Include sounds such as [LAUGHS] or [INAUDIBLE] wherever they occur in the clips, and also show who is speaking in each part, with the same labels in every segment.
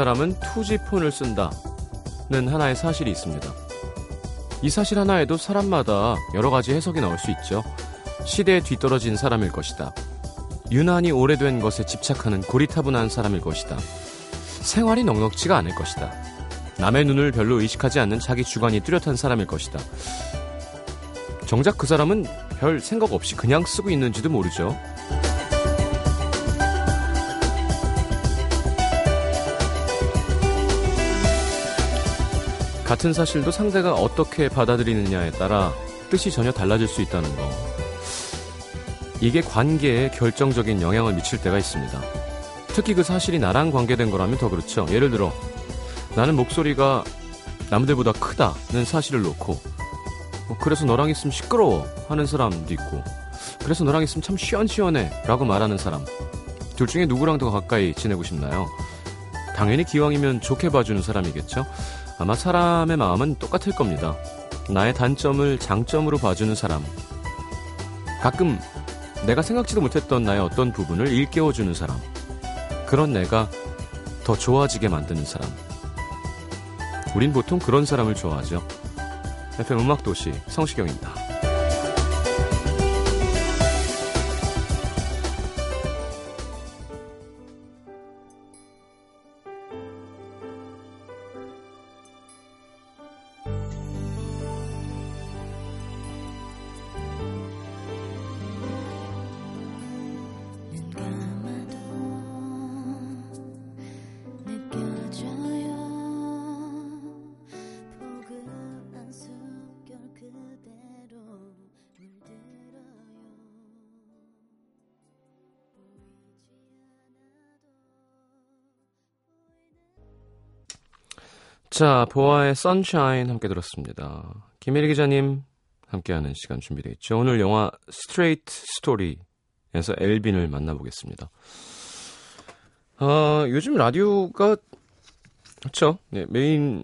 Speaker 1: 그 사람은 투지폰을 쓴다는 하나의 사실이 있습니다. 이 사실 하나에도 사람마다 여러 가지 해석이 나올 수 있죠. 시대에 뒤떨어진 사람일 것이다. 유난히 오래된 것에 집착하는 고리타분한 사람일 것이다. 생활이 넉넉지가 않을 것이다. 남의 눈을 별로 의식하지 않는 자기 주관이 뚜렷한 사람일 것이다. 정작 그 사람은 별 생각 없이 그냥 쓰고 있는지도 모르죠. 같은 사실도 상대가 어떻게 받아들이느냐에 따라 뜻이 전혀 달라질 수 있다는 거. 이게 관계에 결정적인 영향을 미칠 때가 있습니다. 특히 그 사실이 나랑 관계된 거라면 더 그렇죠. 예를 들어, 나는 목소리가 남들보다 크다는 사실을 놓고, 뭐 그래서 너랑 있으면 시끄러워 하는 사람도 있고, 그래서 너랑 있으면 참 시원시원해 라고 말하는 사람. 둘 중에 누구랑 더 가까이 지내고 싶나요? 당연히 기왕이면 좋게 봐주는 사람이겠죠? 아마 사람의 마음은 똑같을 겁니다. 나의 단점을 장점으로 봐주는 사람. 가끔 내가 생각지도 못했던 나의 어떤 부분을 일깨워주는 사람. 그런 내가 더 좋아지게 만드는 사람. 우린 보통 그런 사람을 좋아하죠. FM 음악도시 성시경입니다. 자, 보아의 Sunshine 함께 들었습니다. 김혜리 기자님 함께하는 시간 준비되어 있죠. 오늘 영화 Straight Story에서 엘빈을 만나보겠습니다. 아, 요즘 라디오가 그렇죠. 네, 메인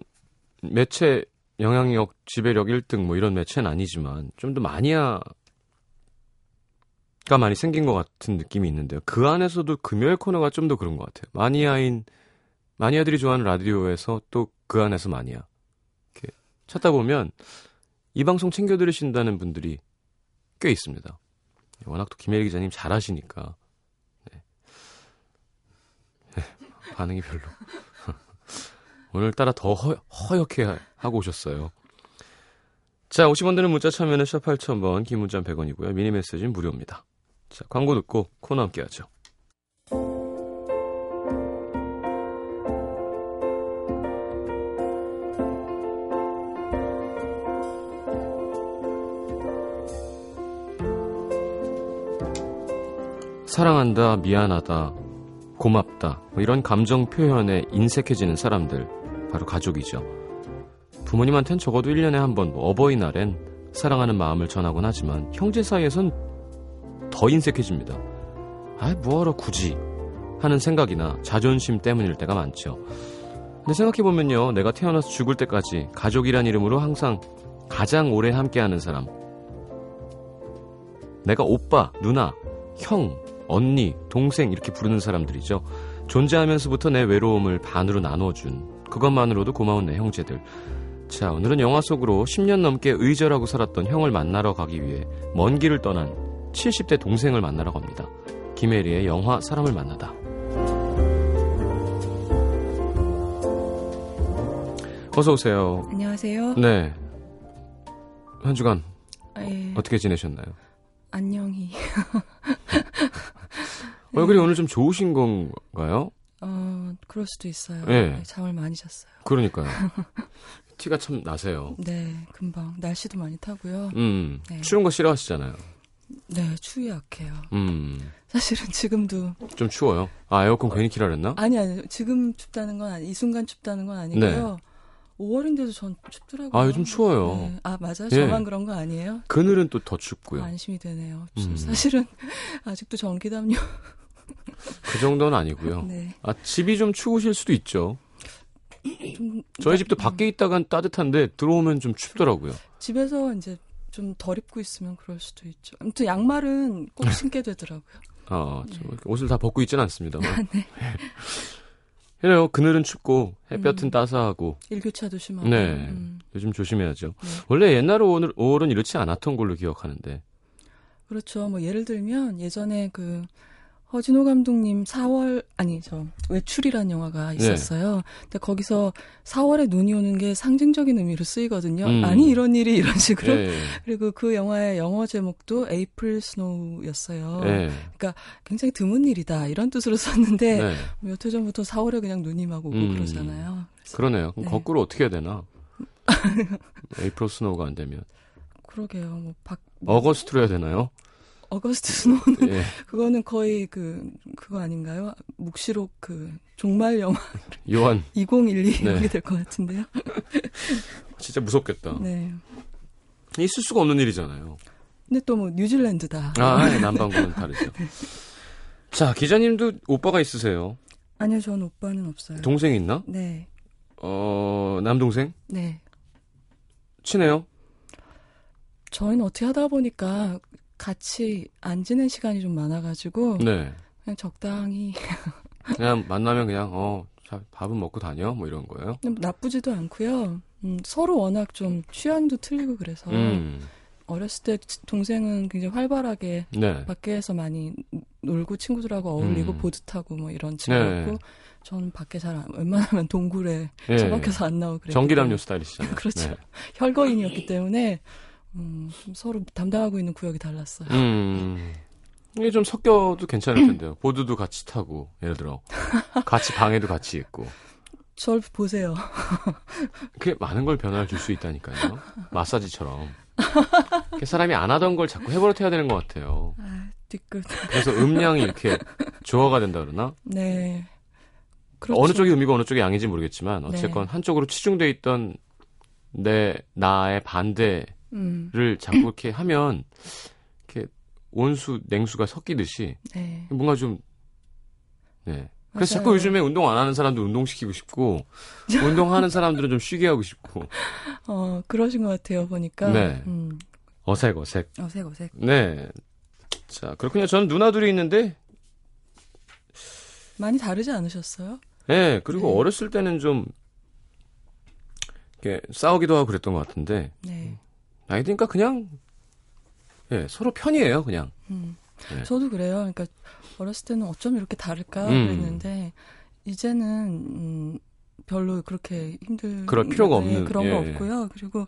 Speaker 1: 매체 영향력, 지배력 1등 뭐 이런 매체는 아니지만 좀 더 마니아가 많이 생긴 것 같은 느낌이 있는데요. 그 안에서도 금요일 코너가 좀 더 그런 것 같아요. 마니아인 마니아들이 좋아하는 라디오에서 또 그 안에서 마니아. 이렇게 찾다 보면 이 방송 챙겨 들으신다는 분들이 꽤 있습니다. 워낙 또 김혜리 기자님 잘하시니까. 네. 네, 반응이 별로. [LAUGHS] 오늘따라 더 허, 허옇게 하고 오셨어요. 자, 50원 드는 문자 참여는 샵 8000번, 긴 문자 100원이고요. 미니 메시지는 무료입니다. 자, 광고 듣고 코너 함께 하죠. 사랑한다, 미안하다, 고맙다, 뭐 이런 감정 표현에 인색해지는 사람들, 바로 가족이죠. 부모님한텐 적어도 1년에 한 번, 뭐 어버이날엔 사랑하는 마음을 전하곤 하지만 형제 사이에선 더 인색해집니다. 아, 뭐하러 굳이 하는 생각이나 자존심 때문일 때가 많죠. 근데 생각해보면요, 내가 태어나서 죽을 때까지 가족이란 이름으로 항상 가장 오래 함께하는 사람. 내가 오빠, 누나, 형, 언니, 동생 이렇게 부르는 사람들이죠. 존재하면서부터 내 외로움을 반으로 나눠준 그것만으로도 고마운 내 형제들. 자, 오늘은 영화 속으로 10년 넘게 의절하고 살았던 형을 만나러 가기 위해 먼 길을 떠난 70대 동생을 만나러 갑니다. 김혜리의 영화 사람을 만나다. 어서 오세요.
Speaker 2: 안녕하세요.
Speaker 1: 네. 한 주간
Speaker 2: 예,
Speaker 1: 어떻게 지내셨나요?
Speaker 2: 안녕히. [LAUGHS]
Speaker 1: 얼굴이 오늘 좀 좋으신 건가요?
Speaker 2: 어, 그럴 수도 있어요.
Speaker 1: 예.
Speaker 2: 네, 잠을 많이 잤어요.
Speaker 1: 그러니까요. [LAUGHS] 티가 참 나세요.
Speaker 2: 네, 금방 날씨도 많이 타고요.
Speaker 1: 음,
Speaker 2: 네.
Speaker 1: 추운 거 싫어하시잖아요.
Speaker 2: 네, 추위에 약해요.
Speaker 1: 음,
Speaker 2: 사실은 지금도
Speaker 1: 좀 추워요. 아, 에어컨 괜히 키라랬나?
Speaker 2: 아니 아니 지금 춥다는 건 아니 이 순간 춥다는 건 아니고요. 5월인데도 전 춥더라고요.
Speaker 1: 네. 아, 요즘 추워요.
Speaker 2: 네. 아 맞아요.
Speaker 1: 예.
Speaker 2: 저만 그런 거 아니에요?
Speaker 1: 그늘은 또 더 춥고요.
Speaker 2: 안심이 되네요.
Speaker 1: 음.
Speaker 2: 사실은 [LAUGHS] 아직도 전기담요.
Speaker 1: 그 정도는 아니고요.
Speaker 2: 네.
Speaker 1: 아, 집이 좀 추우실 수도 있죠.
Speaker 2: 좀
Speaker 1: 저희 집도 밖에 있다간 따뜻한데 들어오면 좀 춥더라고요.
Speaker 2: 집에서 이제 좀 덜 입고 있으면 그럴 수도 있죠. 아무튼 양말은 꼭 신게 되더라고요.
Speaker 1: 아, 저 이렇게 옷을 다 벗고 있지는 않습니다. [LAUGHS]
Speaker 2: 네.
Speaker 1: 그래요. 그늘은 춥고 햇볕은
Speaker 2: 음.
Speaker 1: 따스하고
Speaker 2: 일교차도 심하고.
Speaker 1: 네.
Speaker 2: 음.
Speaker 1: 요즘 조심해야죠.
Speaker 2: 네.
Speaker 1: 원래 옛날 5월, 5월은 이렇지 않았던 걸로 기억하는데.
Speaker 2: 그렇죠. 뭐 예를 들면 예전에 그 허진호 감독님 4월 아니 저 외출이라는 영화가
Speaker 1: 네.
Speaker 2: 있었어요. 근데 거기서 4월에 눈이 오는 게 상징적인 의미로 쓰이거든요.
Speaker 1: 음.
Speaker 2: 아니 이런 일이 [LAUGHS] 이런 식으로.
Speaker 1: 예.
Speaker 2: 그리고 그 영화의 영어 제목도 에이프릴 스노우였어요.
Speaker 1: 예.
Speaker 2: 굉장히 드문 일이다 이런 뜻으로 썼는데
Speaker 1: 네.
Speaker 2: 몇해 전부터 4월에 그냥 눈이 막 오고
Speaker 1: 음.
Speaker 2: 그러잖아요.
Speaker 1: 그러네요. 그럼
Speaker 2: 네.
Speaker 1: 거꾸로 어떻게 해야 되나? [LAUGHS] April Snow가 안 되면.
Speaker 2: 그러게요. 뭐 박, 뭐
Speaker 1: August로 해야 되나요?
Speaker 2: August Snow
Speaker 1: 예.
Speaker 2: 그거는 거의 그 그거 아닌가요? 묵시록 그 종말 영화 [LAUGHS]
Speaker 1: 요한.
Speaker 2: 2012
Speaker 1: 네.
Speaker 2: 이렇게 될 것 같은데요. [LAUGHS]
Speaker 1: 진짜 무섭겠다.
Speaker 2: 네.
Speaker 1: 있을 수가 없는 일이잖아요.
Speaker 2: 근데 또 뭐 뉴질랜드다.
Speaker 1: 아, 예, 남방구는 다르죠. 자, 기자님도 오빠가 있으세요.
Speaker 2: 아니요, 전 오빠는 없어요.
Speaker 1: 동생 있나?
Speaker 2: 네.
Speaker 1: 어, 남동생?
Speaker 2: 네.
Speaker 1: 친해요?
Speaker 2: 저희는 어떻게 하다 보니까 같이 안 지낸 시간이 좀 많아가지고
Speaker 1: 네.
Speaker 2: 그냥 적당히 [LAUGHS]
Speaker 1: 그냥 만나면 그냥, 어, 자, 밥은 먹고 다녀? 뭐 이런 거예요?
Speaker 2: 그냥 나쁘지도 않고요. 음, 서로 워낙 좀 취향도 틀리고 그래서
Speaker 1: 음.
Speaker 2: 어렸을 때 동생은 굉장히 활발하게
Speaker 1: 네.
Speaker 2: 밖에서 많이 놀고 친구들하고 어울리고
Speaker 1: 음.
Speaker 2: 보드 타고 뭐 이런 친구였고
Speaker 1: 네.
Speaker 2: 저는 밖에 잘 안, 웬만하면 동굴에
Speaker 1: 예.
Speaker 2: 처박혀서 안 나오고 그래요.
Speaker 1: 전기담요 스타일이시잖아요. [LAUGHS]
Speaker 2: 그렇죠.
Speaker 1: 네.
Speaker 2: 혈거인이었기 때문에 음, 좀 서로 담당하고 있는 구역이 달랐어요.
Speaker 1: 음. 이게 좀 섞여도 괜찮을 텐데요. 보드도 같이 타고, 예를 들어. [LAUGHS] 같이 방에도 같이 있고.
Speaker 2: 절 보세요.
Speaker 1: 그게 많은 걸 변화를 줄 수 있다니까요. 마사지처럼. 사람이 안 하던 걸 자꾸 해버릇해야 되는 것 같아요.
Speaker 2: 아, 뒤끝.
Speaker 1: 그래서 음량이 이렇게 조화가 된다 그러나?
Speaker 2: 네. 그렇죠.
Speaker 1: 어느 쪽이 음이고 어느 쪽이 양인지 모르겠지만 어쨌건 한쪽으로 치중돼 있던 내 나의 반대 를
Speaker 2: 음,
Speaker 1: 자꾸 이렇게 하면 이렇게 온수 냉수가 섞이듯이
Speaker 2: 네.
Speaker 1: 뭔가 좀 네. 그래서
Speaker 2: 맞아요.
Speaker 1: 자꾸 요즘에 운동 안 하는 사람도 운동시키고 싶고 운동하는 사람들은 좀 쉬게 하고 싶고
Speaker 2: 어, 그러신 것 같아요, 보니까.
Speaker 1: 네.
Speaker 2: 음,
Speaker 1: 어색 어색
Speaker 2: 어색, 어색.
Speaker 1: 네. 자, 그렇군요. 저는 누나 둘이 있는데,
Speaker 2: 많이 다르지 않으셨어요?
Speaker 1: 예, 그리고
Speaker 2: 네.
Speaker 1: 어렸을 때는 좀, 이렇게 싸우기도 하고 그랬던 것 같은데,
Speaker 2: 네.
Speaker 1: 나이 드니까 그냥, 예, 서로 편이에요, 그냥.
Speaker 2: 음.
Speaker 1: 네.
Speaker 2: 저도 그래요. 그러니까 어렸을 때는 어쩜 이렇게 다를까
Speaker 1: 음.
Speaker 2: 그랬는데 이제는 음, 별로 그렇게 힘들
Speaker 1: 그럴 필요가
Speaker 2: 네,
Speaker 1: 없는,
Speaker 2: 그런
Speaker 1: 예,
Speaker 2: 거
Speaker 1: 예.
Speaker 2: 없고요. 그리고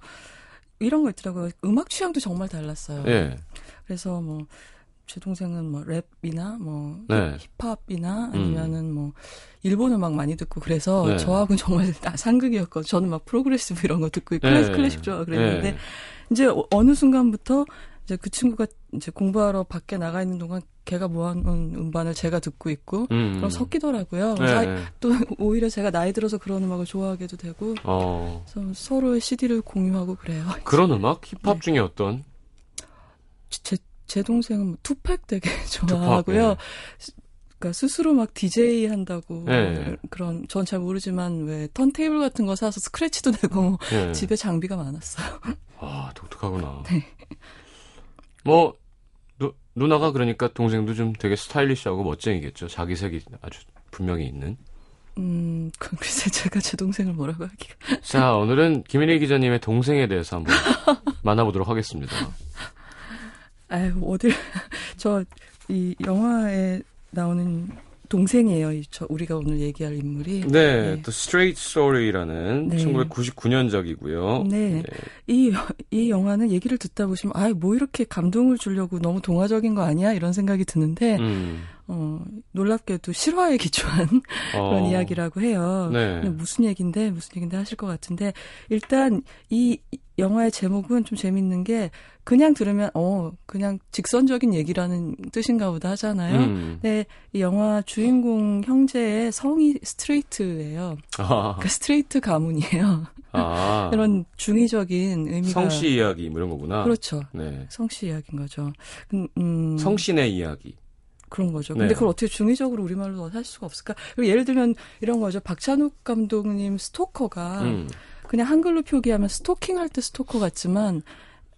Speaker 2: 이런 거 있더라고요. 음악 취향도 정말 달랐어요.
Speaker 1: 예,
Speaker 2: 그래서 뭐 제 동생은 뭐 랩이나 뭐
Speaker 1: 네.
Speaker 2: 힙합이나 아니면은 뭐 일본 음악 많이 듣고 그래서
Speaker 1: 네.
Speaker 2: 저하고는 정말 [LAUGHS] 다 상극이었고 저는 막 progressive 이런 거 듣고
Speaker 1: 예,
Speaker 2: 클래식 클래식 좋아 그랬는데
Speaker 1: 예.
Speaker 2: 이제 어- 어느 순간부터 이제 그 친구가 이제 공부하러 밖에 나가 있는 동안 걔가 모아놓은 음반을 제가 듣고 있고
Speaker 1: 음.
Speaker 2: 그럼 섞이더라고요.
Speaker 1: 예,
Speaker 2: 그래서
Speaker 1: 예.
Speaker 2: 또 오히려 제가 나이 들어서 그런 음악을 좋아하게도 되고
Speaker 1: 어,
Speaker 2: 그래서 서로의 CD를 공유하고 그래요. [LAUGHS]
Speaker 1: 그런 음악? 힙합
Speaker 2: 네.
Speaker 1: 중에 어떤?
Speaker 2: 제, 제 동생은 뭐 투팩 되게 [LAUGHS] 좋아하고요. 그러니까 스스로 막 DJ 한다고
Speaker 1: 예.
Speaker 2: 그런 전 잘 모르지만 왜 턴테이블 같은 거 사서 스크래치도 내고 뭐
Speaker 1: 예. [LAUGHS]
Speaker 2: 집에 장비가 많았어요.
Speaker 1: 아, 독특하구나. [LAUGHS]
Speaker 2: 네.
Speaker 1: 뭐, 누, 누나가 그러니까 동생도 좀 되게 스타일리시하고 멋쟁이겠죠. 자기 색이 아주 분명히 있는.
Speaker 2: 음, 그- 글쎄 제가 제 동생을 뭐라고 하기가. [LAUGHS]
Speaker 1: 자, 오늘은 김인희 기자님의 동생에 대해서 한번 [LAUGHS] 만나보도록 하겠습니다.
Speaker 2: 아유 어딜 저 이 영화에 나오는 동생이에요. 이저 우리가 오늘 얘기할 인물이.
Speaker 1: 네,
Speaker 2: 네.
Speaker 1: The Straight Story라는
Speaker 2: 네.
Speaker 1: 1999년작이고요.
Speaker 2: 네. 이, 이 영화는 얘기를 듣다 보시면, 아, 뭐 이렇게 감동을 주려고 너무 동화적인 거 아니야? 이런 생각이 드는데,
Speaker 1: 음,
Speaker 2: 어, 놀랍게도 실화에 기초한
Speaker 1: 어,
Speaker 2: 그런 이야기라고 해요.
Speaker 1: 네.
Speaker 2: 무슨 얘기인데, 무슨 얘기인데 하실 것 같은데, 일단 이 영화의 제목은 좀 재밌는 게, 그냥 들으면, 어, 그냥 직선적인 얘기라는 뜻인가 보다 하잖아요.
Speaker 1: 음,
Speaker 2: 근데 이 영화 주인공 형제의 성이 스트레이트예요.
Speaker 1: 아,
Speaker 2: 그 스트레이트 가문이에요.
Speaker 1: 아, [LAUGHS]
Speaker 2: 이런 중의적인 의미가
Speaker 1: 성씨 이야기 뭐 이런 거구나.
Speaker 2: 그렇죠.
Speaker 1: 네.
Speaker 2: 성씨 이야기인 거죠. 음, 음,
Speaker 1: 성씨의 이야기.
Speaker 2: 그런 거죠.
Speaker 1: 네.
Speaker 2: 근데 그걸 어떻게 중의적으로 우리말로 할 수가 없을까? 예를 들면 이런 거죠. 박찬욱 감독님 스토커가
Speaker 1: 음,
Speaker 2: 그냥 한글로 표기하면 스토킹 할 때 스토커 같지만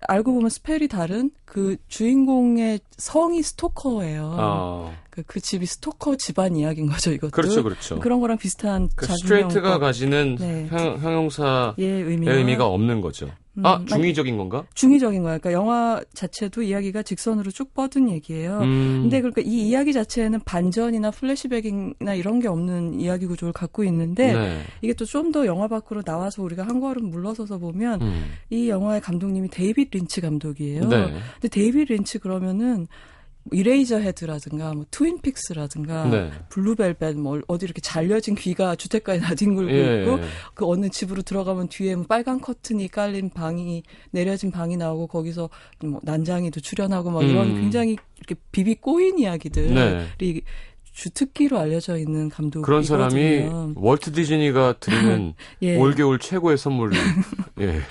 Speaker 2: 알고 보면 spell이 다른 그 주인공의 성이 스토커예요.
Speaker 1: 아,
Speaker 2: 그, 그 집이 스토커 집안 이야기인 거죠, 이것도.
Speaker 1: 그렇죠, 그렇죠.
Speaker 2: 그런 거랑 비슷한
Speaker 1: 그 스트레이트가 가지는
Speaker 2: 네.
Speaker 1: 형, 형용사의
Speaker 2: 예, 의미가
Speaker 1: 없는 거죠.
Speaker 2: 음,
Speaker 1: 아,
Speaker 2: 만-
Speaker 1: 중의적인 건가?
Speaker 2: 중의적인 거야. 그러니까 영화 자체도 이야기가 직선으로 쭉 뻗은 얘기예요.
Speaker 1: 음,
Speaker 2: 근데 그러니까 이 이야기 자체에는 반전이나 플래시백이나 이런 게 없는 이야기 구조를 갖고 있는데
Speaker 1: 네.
Speaker 2: 이게 또 좀 더 영화 밖으로 나와서 우리가 한 걸음 물러서서 보면
Speaker 1: 음,
Speaker 2: 이 영화의 감독님이 데이빗 린치 감독이에요.
Speaker 1: 네.
Speaker 2: 근데 데이빗 린치 그러면은 이레이저 헤드라든가 뭐 트윈픽스라든가
Speaker 1: 네.
Speaker 2: Blue Velvet 뭐 어디 이렇게 잘려진 귀가 주택가에 나뒹굴고
Speaker 1: 예.
Speaker 2: 있고 그 어느 집으로 들어가면 뒤에 뭐 빨간 커튼이 깔린 방이 내려진 방이 나오고 거기서 뭐 난장이도 출연하고 막 이런
Speaker 1: 음.
Speaker 2: 굉장히 이렇게 비비 꼬인 이야기들이
Speaker 1: 네.
Speaker 2: 주특기로 알려져 있는 감독이거든요.
Speaker 1: 그런 사람이 월트 디즈니가 드리는 [LAUGHS]
Speaker 2: 예.
Speaker 1: 올겨울 최고의 선물, [LAUGHS] 예.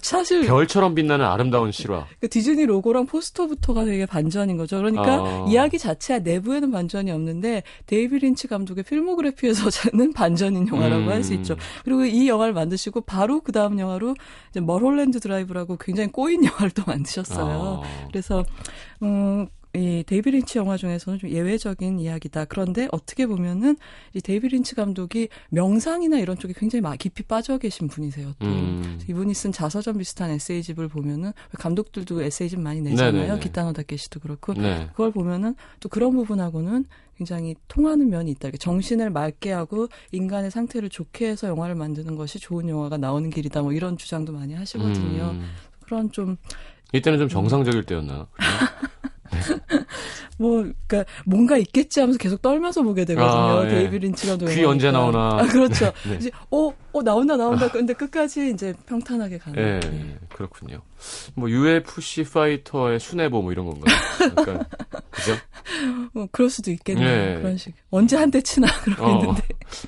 Speaker 2: 사실
Speaker 1: 별처럼 빛나는 아름다운 실화.
Speaker 2: 그 디즈니 로고랑 포스터부터가 되게 반전인 거죠. 그러니까
Speaker 1: 아.
Speaker 2: 이야기 자체 내부에는 반전이 없는데 데이비 린치 감독의 필모그래피에서는 [LAUGHS] 반전인 영화라고
Speaker 1: 음.
Speaker 2: 할수 있죠. 그리고 이 영화를 만드시고 바로 그 다음 영화로 이제 멀홀랜드 드라이브라고 굉장히 꼬인 영화를 또 만드셨어요.
Speaker 1: 아.
Speaker 2: 그래서 음, 이 데이비 린치 영화 중에서는 좀 예외적인 이야기다. 그런데 어떻게 보면은 이 데이비 린치 감독이 명상이나 이런 쪽에 굉장히 막 깊이 빠져 계신 분이세요. 또
Speaker 1: 음.
Speaker 2: 이분이 쓴 자서전 비슷한 에세이집을 보면은 감독들도 에세이집 많이 내잖아요.
Speaker 1: 네네네.
Speaker 2: 기타노 다케시도 그렇고
Speaker 1: 네.
Speaker 2: 그걸 보면은 또 그런 부분하고는 굉장히 통하는 면이 있다. 정신을 맑게 하고 인간의 상태를 좋게 해서 영화를 만드는 것이 좋은 영화가 나오는 길이다. 뭐 이런 주장도 많이 하시거든요.
Speaker 1: 음.
Speaker 2: 그런 좀
Speaker 1: 이때는 좀 정상적일 때였나? [LAUGHS]
Speaker 2: 뭐, 그니까, 뭔가 있겠지 하면서 계속 떨면서 보게 되거든요.
Speaker 1: 아, 예.
Speaker 2: 데이비 린치가
Speaker 1: 귀 언제 나오나.
Speaker 2: 아, 그렇죠. [LAUGHS]
Speaker 1: 네.
Speaker 2: 이제, 어, 어, 나온다, 나온다. [LAUGHS] 근데 끝까지 이제 평탄하게 가는.
Speaker 1: 예,
Speaker 2: 네.
Speaker 1: 그렇군요. 뭐 UFC 파이터의 순애보 뭐 이런 건가요? 약간 [LAUGHS] 그죠?
Speaker 2: 뭐, 그럴 수도 있겠네요.
Speaker 1: 예.
Speaker 2: 그런 식. 언제 한 대 치나, 그러고
Speaker 1: 어.
Speaker 2: 있는데.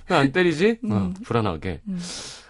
Speaker 1: 안 때리지? 어,
Speaker 2: 음.
Speaker 1: 불안하게.
Speaker 2: 음.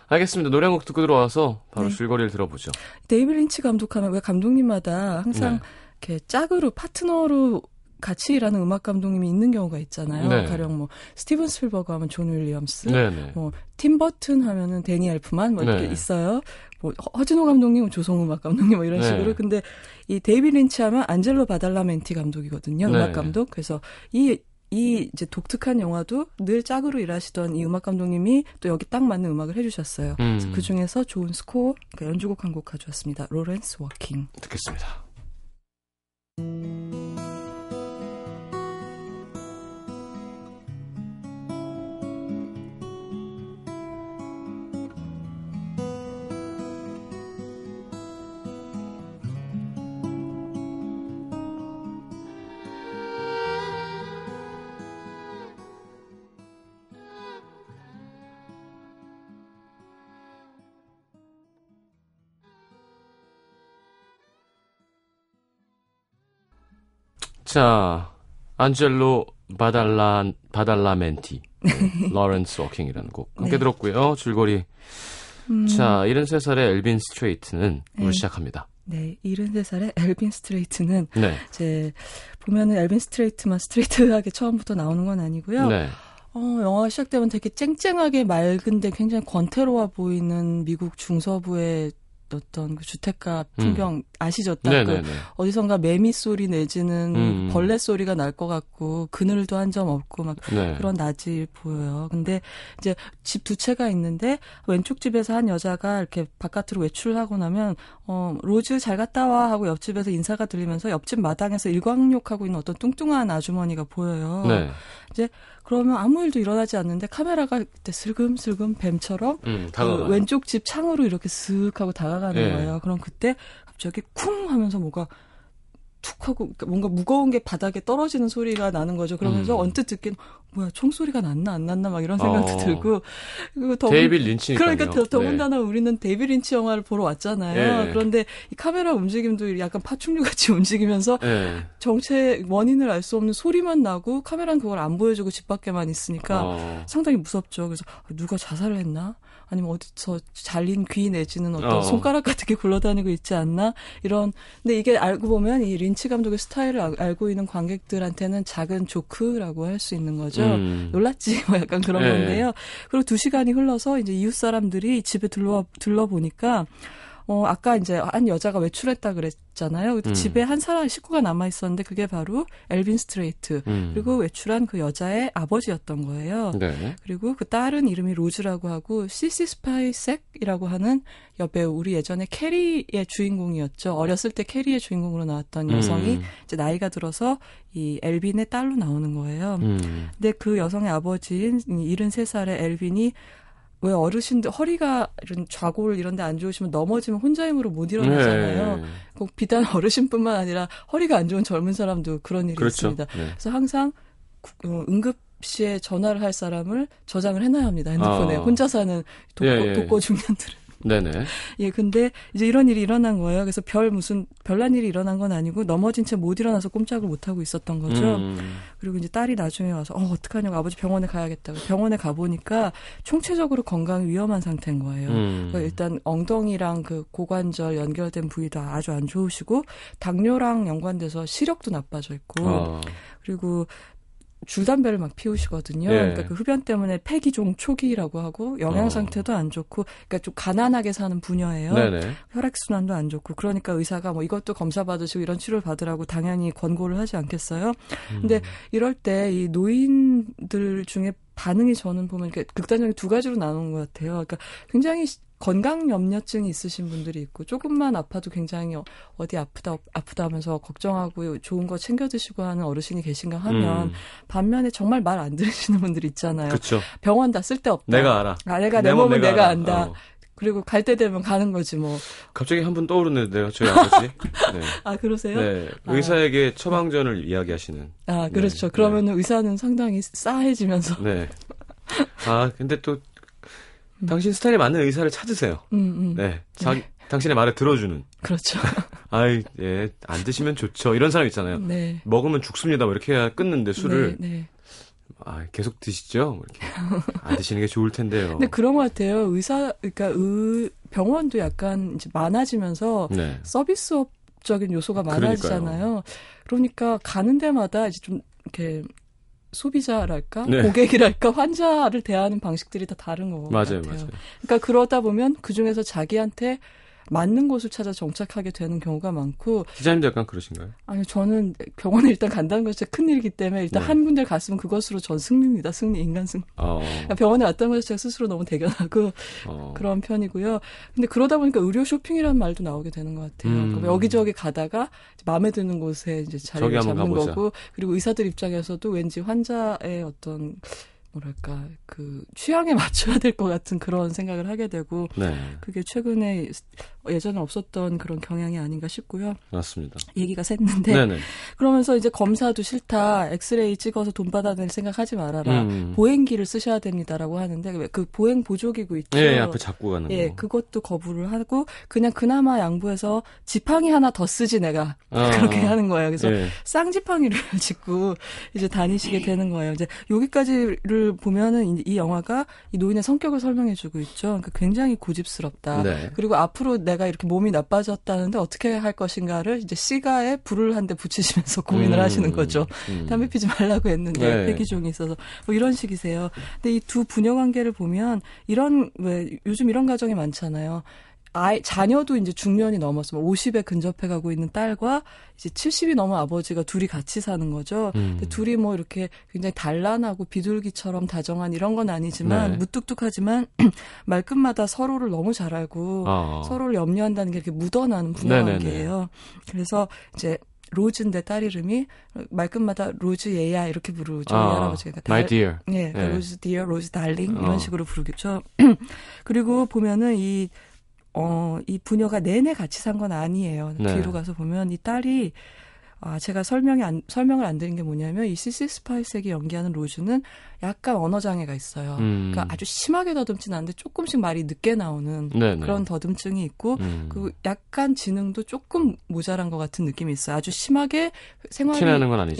Speaker 1: 알겠습니다. 노래 한 곡 듣고 들어와서 바로
Speaker 2: 네.
Speaker 1: 줄거리를 들어보죠.
Speaker 2: 데이비 린치 감독하면 왜 감독님마다 항상
Speaker 1: 네.
Speaker 2: 이렇게 짝으로, 파트너로 같이 일하는 음악 감독님이 있는 경우가 있잖아요.
Speaker 1: 네.
Speaker 2: 가령 뭐, 스티븐 스필버그 하면 존 윌리엄스.
Speaker 1: 네네.
Speaker 2: 뭐, 팀 버튼 하면은 데니 엘프만 뭐 이렇게
Speaker 1: 네.
Speaker 2: 있어요. 뭐, 허- 허진호 감독님은 조성우 음악 감독님 뭐 이런
Speaker 1: 네.
Speaker 2: 식으로. 근데 이 데이비 린치 하면 안젤로 바달라멘티 감독이거든요.
Speaker 1: 네.
Speaker 2: 음악 감독. 그래서 이, 이 이제 독특한 영화도 늘 짝으로 일하시던 이 음악 감독님이 또 여기 딱 맞는 음악을 해주셨어요.
Speaker 1: 음.
Speaker 2: 그 중에서 좋은 스코어, 그러니까 연주곡 한 곡 가져왔습니다. Laurens Walking.
Speaker 1: 듣겠습니다. うん。 자, 안젤로 바달라, 바달라멘티. [LAUGHS] Laurens Walking이라는 곡. 함께
Speaker 2: 네.
Speaker 1: 들었고요. 줄거리.
Speaker 2: 음,
Speaker 1: 자, 73살의 엘빈 스트레이트는
Speaker 2: 네.
Speaker 1: 오늘 시작합니다.
Speaker 2: 네, 73살의 [LAUGHS] 엘빈 스트레이트는
Speaker 1: 네.
Speaker 2: 이제 보면은 엘빈 스트레이트만 스트레이트하게 처음부터 나오는 건 아니고요.
Speaker 1: 네.
Speaker 2: 어, 영화가 시작되면 되게 쨍쨍하게 맑은데 굉장히 권태로워 보이는 미국 중서부의 어떤 그 주택가 풍경 아시죠? 딱그
Speaker 1: 음. 네네네.
Speaker 2: 어디선가 매미 소리 내지는
Speaker 1: 음.
Speaker 2: 벌레 소리가 날 것 같고 그늘도 한 점 없고 막
Speaker 1: 네.
Speaker 2: 그런 낮이 보여요. 근데 이제 집 두 채가 있는데 왼쪽 집에서 한 여자가 이렇게 바깥으로 외출하고 나면 어 로즈 잘 갔다 와 하고 옆집에서 인사가 들리면서 옆집 마당에서 일광욕하고 있는 어떤 뚱뚱한 아주머니가 보여요.
Speaker 1: 네.
Speaker 2: 그러면 아무 일도 일어나지 않는데 카메라가 그때 슬금슬금 뱀처럼
Speaker 1: 음,
Speaker 2: 그. 왼쪽 집 창으로 이렇게 슥 하고 다가가는
Speaker 1: 예.
Speaker 2: 거예요. 그럼 그때 갑자기 쿵 하면서 뭐가 툭 하고 그러니까 뭔가 무거운 게 바닥에 떨어지는 소리가 나는 거죠. 그러면서
Speaker 1: 음.
Speaker 2: 언뜻 듣기는 뭐야 총소리가 났나 안 났나 막 이런 생각도
Speaker 1: 어.
Speaker 2: 들고 그리고 더
Speaker 1: 데이빗 린치니까요.
Speaker 2: 그러니까 더,
Speaker 1: 네.
Speaker 2: 더군다나 우리는 데이비 린치 영화를 보러 왔잖아요.
Speaker 1: 예.
Speaker 2: 그런데 이 카메라 움직임도 약간 파충류 같이 [LAUGHS] 움직이면서
Speaker 1: 네.
Speaker 2: 정체 원인을 알 수 없는 소리만 나고 카메라는 그걸 안 보여주고 집 밖에만 있으니까
Speaker 1: 어.
Speaker 2: 상당히 무섭죠. 그래서 누가 자살을 했나? 아니면 어디서 잘린 귀 내지는 어떤
Speaker 1: 어.
Speaker 2: 손가락 같은 게 굴러다니고 있지 않나? 이런. 근데 이게 알고 보면 이 린치 감독의 스타일을 알- 알고 있는 관객들한테는 작은 조크라고 할 수 있는 거죠.
Speaker 1: 음.
Speaker 2: 놀랐지 [LAUGHS] 뭐 약간 그런
Speaker 1: 예.
Speaker 2: 건데요. 그리고 두 시간이 흘러서 이제 이웃 사람들이 집에 들러 들러 보니까 어, 아까 이제 한 여자가 외출했다 그랬잖아요.
Speaker 1: 음.
Speaker 2: 집에 한 사람 식구가 남아 있었는데 그게 바로 엘빈 스트레이트.
Speaker 1: 음.
Speaker 2: 그리고 외출한 그 여자의 아버지였던 거예요.
Speaker 1: 네.
Speaker 2: 그리고 그 딸은 이름이 로즈라고 하고 시시 스파이색이라고 하는 여배우 우리 예전에 캐리의 주인공이었죠. 어렸을 때 캐리의 주인공으로 나왔던 여성이
Speaker 1: 음.
Speaker 2: 이제 나이가 들어서 이 엘빈의 딸로 나오는 거예요.
Speaker 1: 음.
Speaker 2: 근데 그 여성의 아버지인 73살의 엘빈이 왜 어르신들 허리가 이런 좌골 이런 데 안 좋으시면 넘어지면 혼자 힘으로 못 일어나잖아요.
Speaker 1: 네.
Speaker 2: 꼭 비단 [LAUGHS] 어르신뿐만 아니라 허리가 안 좋은 젊은 사람도 그런 일이
Speaker 1: 그렇죠.
Speaker 2: 있습니다.
Speaker 1: 네.
Speaker 2: 그래서 항상 구- 어, 응급 시에 전화를 할 사람을 저장을 해놔야 합니다. 핸드폰에
Speaker 1: 아.
Speaker 2: 혼자 사는 독거,
Speaker 1: 예, 예.
Speaker 2: 독거 중년들은.
Speaker 1: 네네.
Speaker 2: 예, 근데 이제 이런 일이 일어난 거예요. 그래서 별 무슨 별난 일이 일어난 건 아니고 넘어진 채 못 일어나서 꼼짝을 못 하고 있었던 거죠.
Speaker 1: 음.
Speaker 2: 그리고 이제 딸이 나중에 와서 어 어떡하냐고 아버지 병원에 가야겠다고 병원에 가 보니까 총체적으로 건강이 위험한 상태인 거예요.
Speaker 1: 음.
Speaker 2: 그러니까 일단 엉덩이랑 그 고관절 연결된 부위도 아주 안 좋으시고 당뇨랑 연관돼서 시력도 나빠져 있고
Speaker 1: 아.
Speaker 2: 그리고 줄담배를 막 피우시거든요.
Speaker 1: 예.
Speaker 2: 그러니까 그 흡연 때문에 폐기종 초기라고 하고 영양
Speaker 1: 어.
Speaker 2: 상태도 안 좋고 그러니까 좀 가난하게 사는 분야예요. 혈액 순환도 안 좋고 그러니까 의사가 뭐 이것도 검사 받으시고 이런 치료를 받으라고 당연히 권고를 하지 않겠어요.
Speaker 1: 음.
Speaker 2: 근데 이럴 때 이 노인들 중에 반응이 저는 보면 이렇게 극단적인 두 가지로 나누는 것 같아요. 그러니까 굉장히 시- 건강 염려증이 있으신 분들이 있고 조금만 아파도 굉장히 어- 어디 아프다 아프다 하면서 걱정하고 좋은 거 챙겨 드시고 하는 어르신이 계신가 하면
Speaker 1: 음.
Speaker 2: 반면에 정말 말 안 들으시는 분들 있잖아요.
Speaker 1: 그렇죠.
Speaker 2: 병원 다 쓸데없다.
Speaker 1: 내가 알아.
Speaker 2: 아, 내가 내, 몸은 내가,
Speaker 1: 알아.
Speaker 2: 안다.
Speaker 1: 어.
Speaker 2: 그리고 갈 때 되면 가는 거지 뭐.
Speaker 1: 갑자기 한 분 떠오르는데 내가 저희 아버지. 네. [LAUGHS]
Speaker 2: 아 그러세요?
Speaker 1: 네.
Speaker 2: 아.
Speaker 1: 의사에게 처방전을 이야기하시는.
Speaker 2: 아 그렇죠.
Speaker 1: 네.
Speaker 2: 그러면 은 의사는 상당히 싸해지면서.
Speaker 1: 네. 아, 근데 또 당신 스타일에 맞는 의사를 찾으세요.
Speaker 2: 음, 음.
Speaker 1: 네. 자기 당신의 말을 들어주는.
Speaker 2: 그렇죠. [LAUGHS]
Speaker 1: 아이, 예, 안 드시면 좋죠. 이런 사람 있잖아요.
Speaker 2: 네.
Speaker 1: 먹으면 죽습니다. 뭐 이렇게 해야 끊는데 술을
Speaker 2: 네, 네.
Speaker 1: 아, 계속 드시죠. 뭐 이렇게 안 드시는 게 좋을 텐데요.
Speaker 2: 근데 그런 것 같아요. 의사, 그러니까 의, 병원도 약간 이제 많아지면서
Speaker 1: 네.
Speaker 2: 서비스업적인 요소가 많아지잖아요. 그러니까 가는 데마다 이제 좀 이렇게 소비자랄까,
Speaker 1: 네.
Speaker 2: 고객이랄까, 환자를 대하는 방식들이 다 다른 것
Speaker 1: 맞아요,
Speaker 2: 같아요.
Speaker 1: 맞아요.
Speaker 2: 그러니까 그러다 보면 그 중에서 자기한테 맞는 곳을 찾아 정착하게 되는 경우가 많고
Speaker 1: 기자님도 약간 그러신가요?
Speaker 2: 아니 저는 병원에 일단 간다는 것이 큰 일이기 때문에 일단
Speaker 1: 네.
Speaker 2: 한 군데 갔으면 그것으로 전 승리입니다. 승리 인간 승리.
Speaker 1: 어,
Speaker 2: 그러니까 병원에 왔다는 것이 제가 스스로 너무 대견하고
Speaker 1: 어.
Speaker 2: 그런 편이고요. 근데 그러다 보니까 의료 쇼핑이라는 말도 나오게 되는 것 같아요.
Speaker 1: 음.
Speaker 2: 그럼 여기저기 가다가 마음에 드는 곳에 이제 자리를 잡는
Speaker 1: 가보자.
Speaker 2: 거고 그리고 의사들 입장에서도 왠지 환자의 어떤 뭐랄까 그 취향에 [LAUGHS] 맞춰야 될 것 같은 그런 생각을 하게 되고
Speaker 1: 네,
Speaker 2: 그게 최근에 예전에 없었던 그런 경향이 아닌가 싶고요.
Speaker 1: 맞습니다.
Speaker 2: 얘기가 샜는데
Speaker 1: 네네.
Speaker 2: 그러면서 이제 검사도 싫다. 엑스레이 찍어서 돈 받아낼 생각하지 말아라.
Speaker 1: 음.
Speaker 2: 보행기를 쓰셔야 됩니다라고 하는데 왜그 보행 보조기구 있죠.
Speaker 1: 예, 앞에 잡고 가는
Speaker 2: 예,
Speaker 1: 거.
Speaker 2: 그것도 거부를 하고 그냥 그나마 양보해서 지팡이 하나 더 쓰지 내가
Speaker 1: 아, [LAUGHS]
Speaker 2: 그렇게 하는 거예요. 그래서
Speaker 1: 예.
Speaker 2: 쌍지팡이를 [LAUGHS] 짚고 이제 다니시게 [CLEARS THROAT] 되는 거예요. 이제 여기까지를 보면은 이, 이 영화가 이 노인의 성격을 설명해주고 있죠. 그러니까 굉장히 고집스럽다.
Speaker 1: 네.
Speaker 2: 그리고 앞으로 내가 이렇게 몸이 나빠졌다는데 어떻게 할 것인가를 이제 시가에 불을 한 대 붙이시면서 [LAUGHS] 고민을
Speaker 1: 음,
Speaker 2: 하시는 거죠.
Speaker 1: 음.
Speaker 2: 담배 피지 말라고 했는데
Speaker 1: 네.
Speaker 2: 폐기종이 있어서 뭐 이런 식이세요. 근데 이 두 부녀 관계를 보면 이런 왜 요즘 이런 가정이 많잖아요. 아이 자녀도 이제 중년이 넘었으면 50에 근접해 가고 있는 딸과 이제 70이 넘은 아버지가 둘이 같이 사는 거죠.
Speaker 1: 음.
Speaker 2: 둘이 뭐 이렇게 굉장히 단란하고 비둘기처럼 다정한 이런 건 아니지만
Speaker 1: 네.
Speaker 2: 무뚝뚝하지만 [CLEARS THROAT] 말끝마다 서로를 너무 잘 알고
Speaker 1: 아,
Speaker 2: 서로를 염려한다는 게 이렇게 묻어나는 부녀
Speaker 1: 네네네.
Speaker 2: 관계예요. 그래서 이제 로즈인데 딸 이름이 말끝마다 로즈 얘야 이렇게 부르죠. 이
Speaker 1: 아,
Speaker 2: 할아버지가. 그러니까
Speaker 1: my
Speaker 2: dar-
Speaker 1: dear.
Speaker 2: 예,
Speaker 1: 네.
Speaker 2: 로즈 dear, 로즈 darling
Speaker 1: 어.
Speaker 2: 이런 식으로 부르겠죠. [CLEARS THROAT] 그리고 보면은 이 어, 이 부녀가 내내 같이 산 건 아니에요.
Speaker 1: 네.
Speaker 2: 뒤로 가서 보면 이 딸이 아, 제가 설명이 안, 설명을 안 드린 게 뭐냐면 이 시시 스파이색이 연기하는 로즈는 약간 언어 장애가 있어요.
Speaker 1: 음.
Speaker 2: 그러니까 아주 심하게 더듬진 않는데 조금씩 말이 늦게 나오는
Speaker 1: 네네.
Speaker 2: 그런 더듬증이 있고
Speaker 1: 음.
Speaker 2: 그 약간 지능도 조금 모자란 것 같은 느낌이 있어요. 아주 심하게 생활이.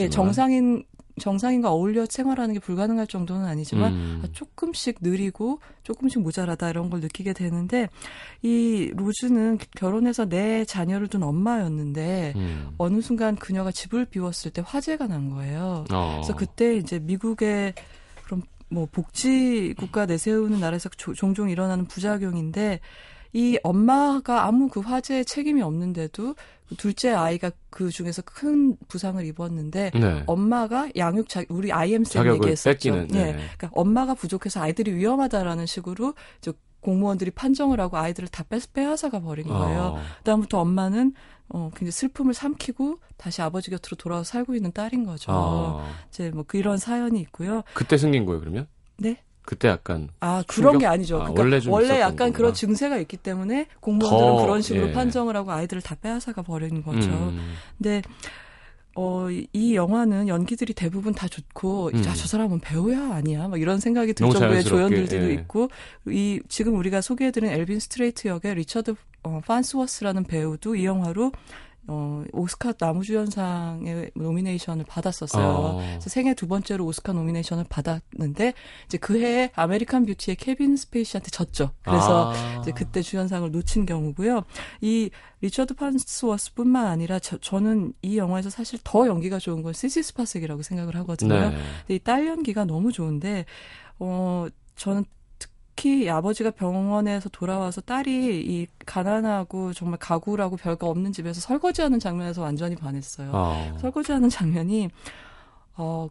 Speaker 2: 예, 정상인 정상인과 어울려 생활하는 게 불가능할 정도는 아니지만
Speaker 1: 음.
Speaker 2: 아, 조금씩 느리고 조금씩 모자라다 이런 걸 느끼게 되는데 이 로즈는 결혼해서 내 자녀를 둔 엄마였는데
Speaker 1: 음.
Speaker 2: 어느 순간 그녀가 집을 비웠을 때 화재가 난 거예요.
Speaker 1: 어.
Speaker 2: 그래서 그때 이제 미국의 그런 뭐 복지 국가 내세우는 나라에서 조- 종종 일어나는 부작용인데 이 엄마가 아무 그 화재에 책임이 없는데도 둘째 아이가 그 중에서 큰 부상을 입었는데
Speaker 1: 네.
Speaker 2: 엄마가 양육 자 우리 IM 쌤 얘기했었죠.
Speaker 1: 뺏기는, 네.
Speaker 2: 예. 그러니까 엄마가 부족해서 아이들이 위험하다라는 식으로 저 공무원들이 판정을 하고 아이들을 다 빼, 빼앗아가 버린 거예요.
Speaker 1: 어.
Speaker 2: 그다음부터 엄마는 어 굉장히 슬픔을 삼키고 다시 아버지 곁으로 돌아와 살고 있는 딸인 거죠.
Speaker 1: 어.
Speaker 2: 이제 뭐 그런 사연이 있고요.
Speaker 1: 그때 생긴 거예요, 그러면?
Speaker 2: 네.
Speaker 1: 그때 약간
Speaker 2: 아 그런
Speaker 1: 충격?
Speaker 2: 게 아니죠.
Speaker 1: 아,
Speaker 2: 그러니까
Speaker 1: 원래
Speaker 2: 원래, 약간
Speaker 1: 거구나.
Speaker 2: 그런 증세가 있기 때문에 공무원들은
Speaker 1: 더,
Speaker 2: 그런 식으로
Speaker 1: 예.
Speaker 2: 판정을 하고 아이들을 다 빼앗아가 버리는 거죠.
Speaker 1: 음.
Speaker 2: 근데 어, 이- 이 영화는 연기들이 대부분 다 좋고,
Speaker 1: 음.
Speaker 2: 야, 저 사람은 배우야? 아니야? 막 이런 생각이 들 정도의 조연들도
Speaker 1: 예.
Speaker 2: 있고, 이, 지금 우리가 소개해드린 엘빈 스트레이트 역의 리처드 어, 판스워스라는 배우도 이 영화로 어, 오스카 남우주연상에 nomination을 받았었어요.
Speaker 1: 어.
Speaker 2: 그래서 생애 두 번째로 오스카 nomination을 받았는데, 이제 그 해에 아메리칸 뷰티의 케빈 스페이시한테 졌죠. 그래서
Speaker 1: 아.
Speaker 2: 이제 그때 주연상을 놓친 경우고요. 이 리처드 판스워스뿐만 아니라 저, 저는 이 영화에서 사실 더 연기가 좋은 건 시시 스파색이라고 생각을 하거든요.
Speaker 1: 네.
Speaker 2: 근데 이 딸 연기가 너무 좋은데 어 저는 특히 이 아버지가 병원에서 돌아와서 딸이 이 가난하고 정말 가구라고 별거 없는 집에서 설거지하는 장면에서 완전히 반했어요.
Speaker 1: 어.
Speaker 2: 설거지하는 장면이 어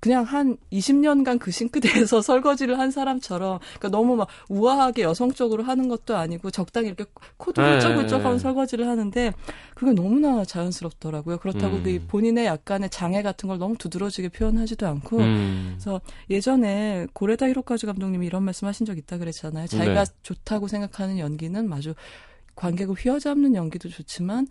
Speaker 2: 그냥 한 20년간 그 싱크대에서 [LAUGHS] 설거지를 한 사람처럼 그러니까 너무 막 우아하게 여성적으로 하는 것도 아니고 적당히 이렇게 코도
Speaker 1: 네,
Speaker 2: 훌쩍훌쩍하면
Speaker 1: 네.
Speaker 2: 설거지를 하는데 그게 너무나 자연스럽더라고요. 그렇다고
Speaker 1: 음.
Speaker 2: 그 본인의 약간의 장애 같은 걸 너무 두드러지게 표현하지도 않고
Speaker 1: 음.
Speaker 2: 그래서 예전에 고레다 히로카즈 감독님이 이런 말씀하신 적 있다 그랬잖아요. 자기가
Speaker 1: 네.
Speaker 2: 좋다고 생각하는 연기는 마주 관객을 휘어잡는 연기도 좋지만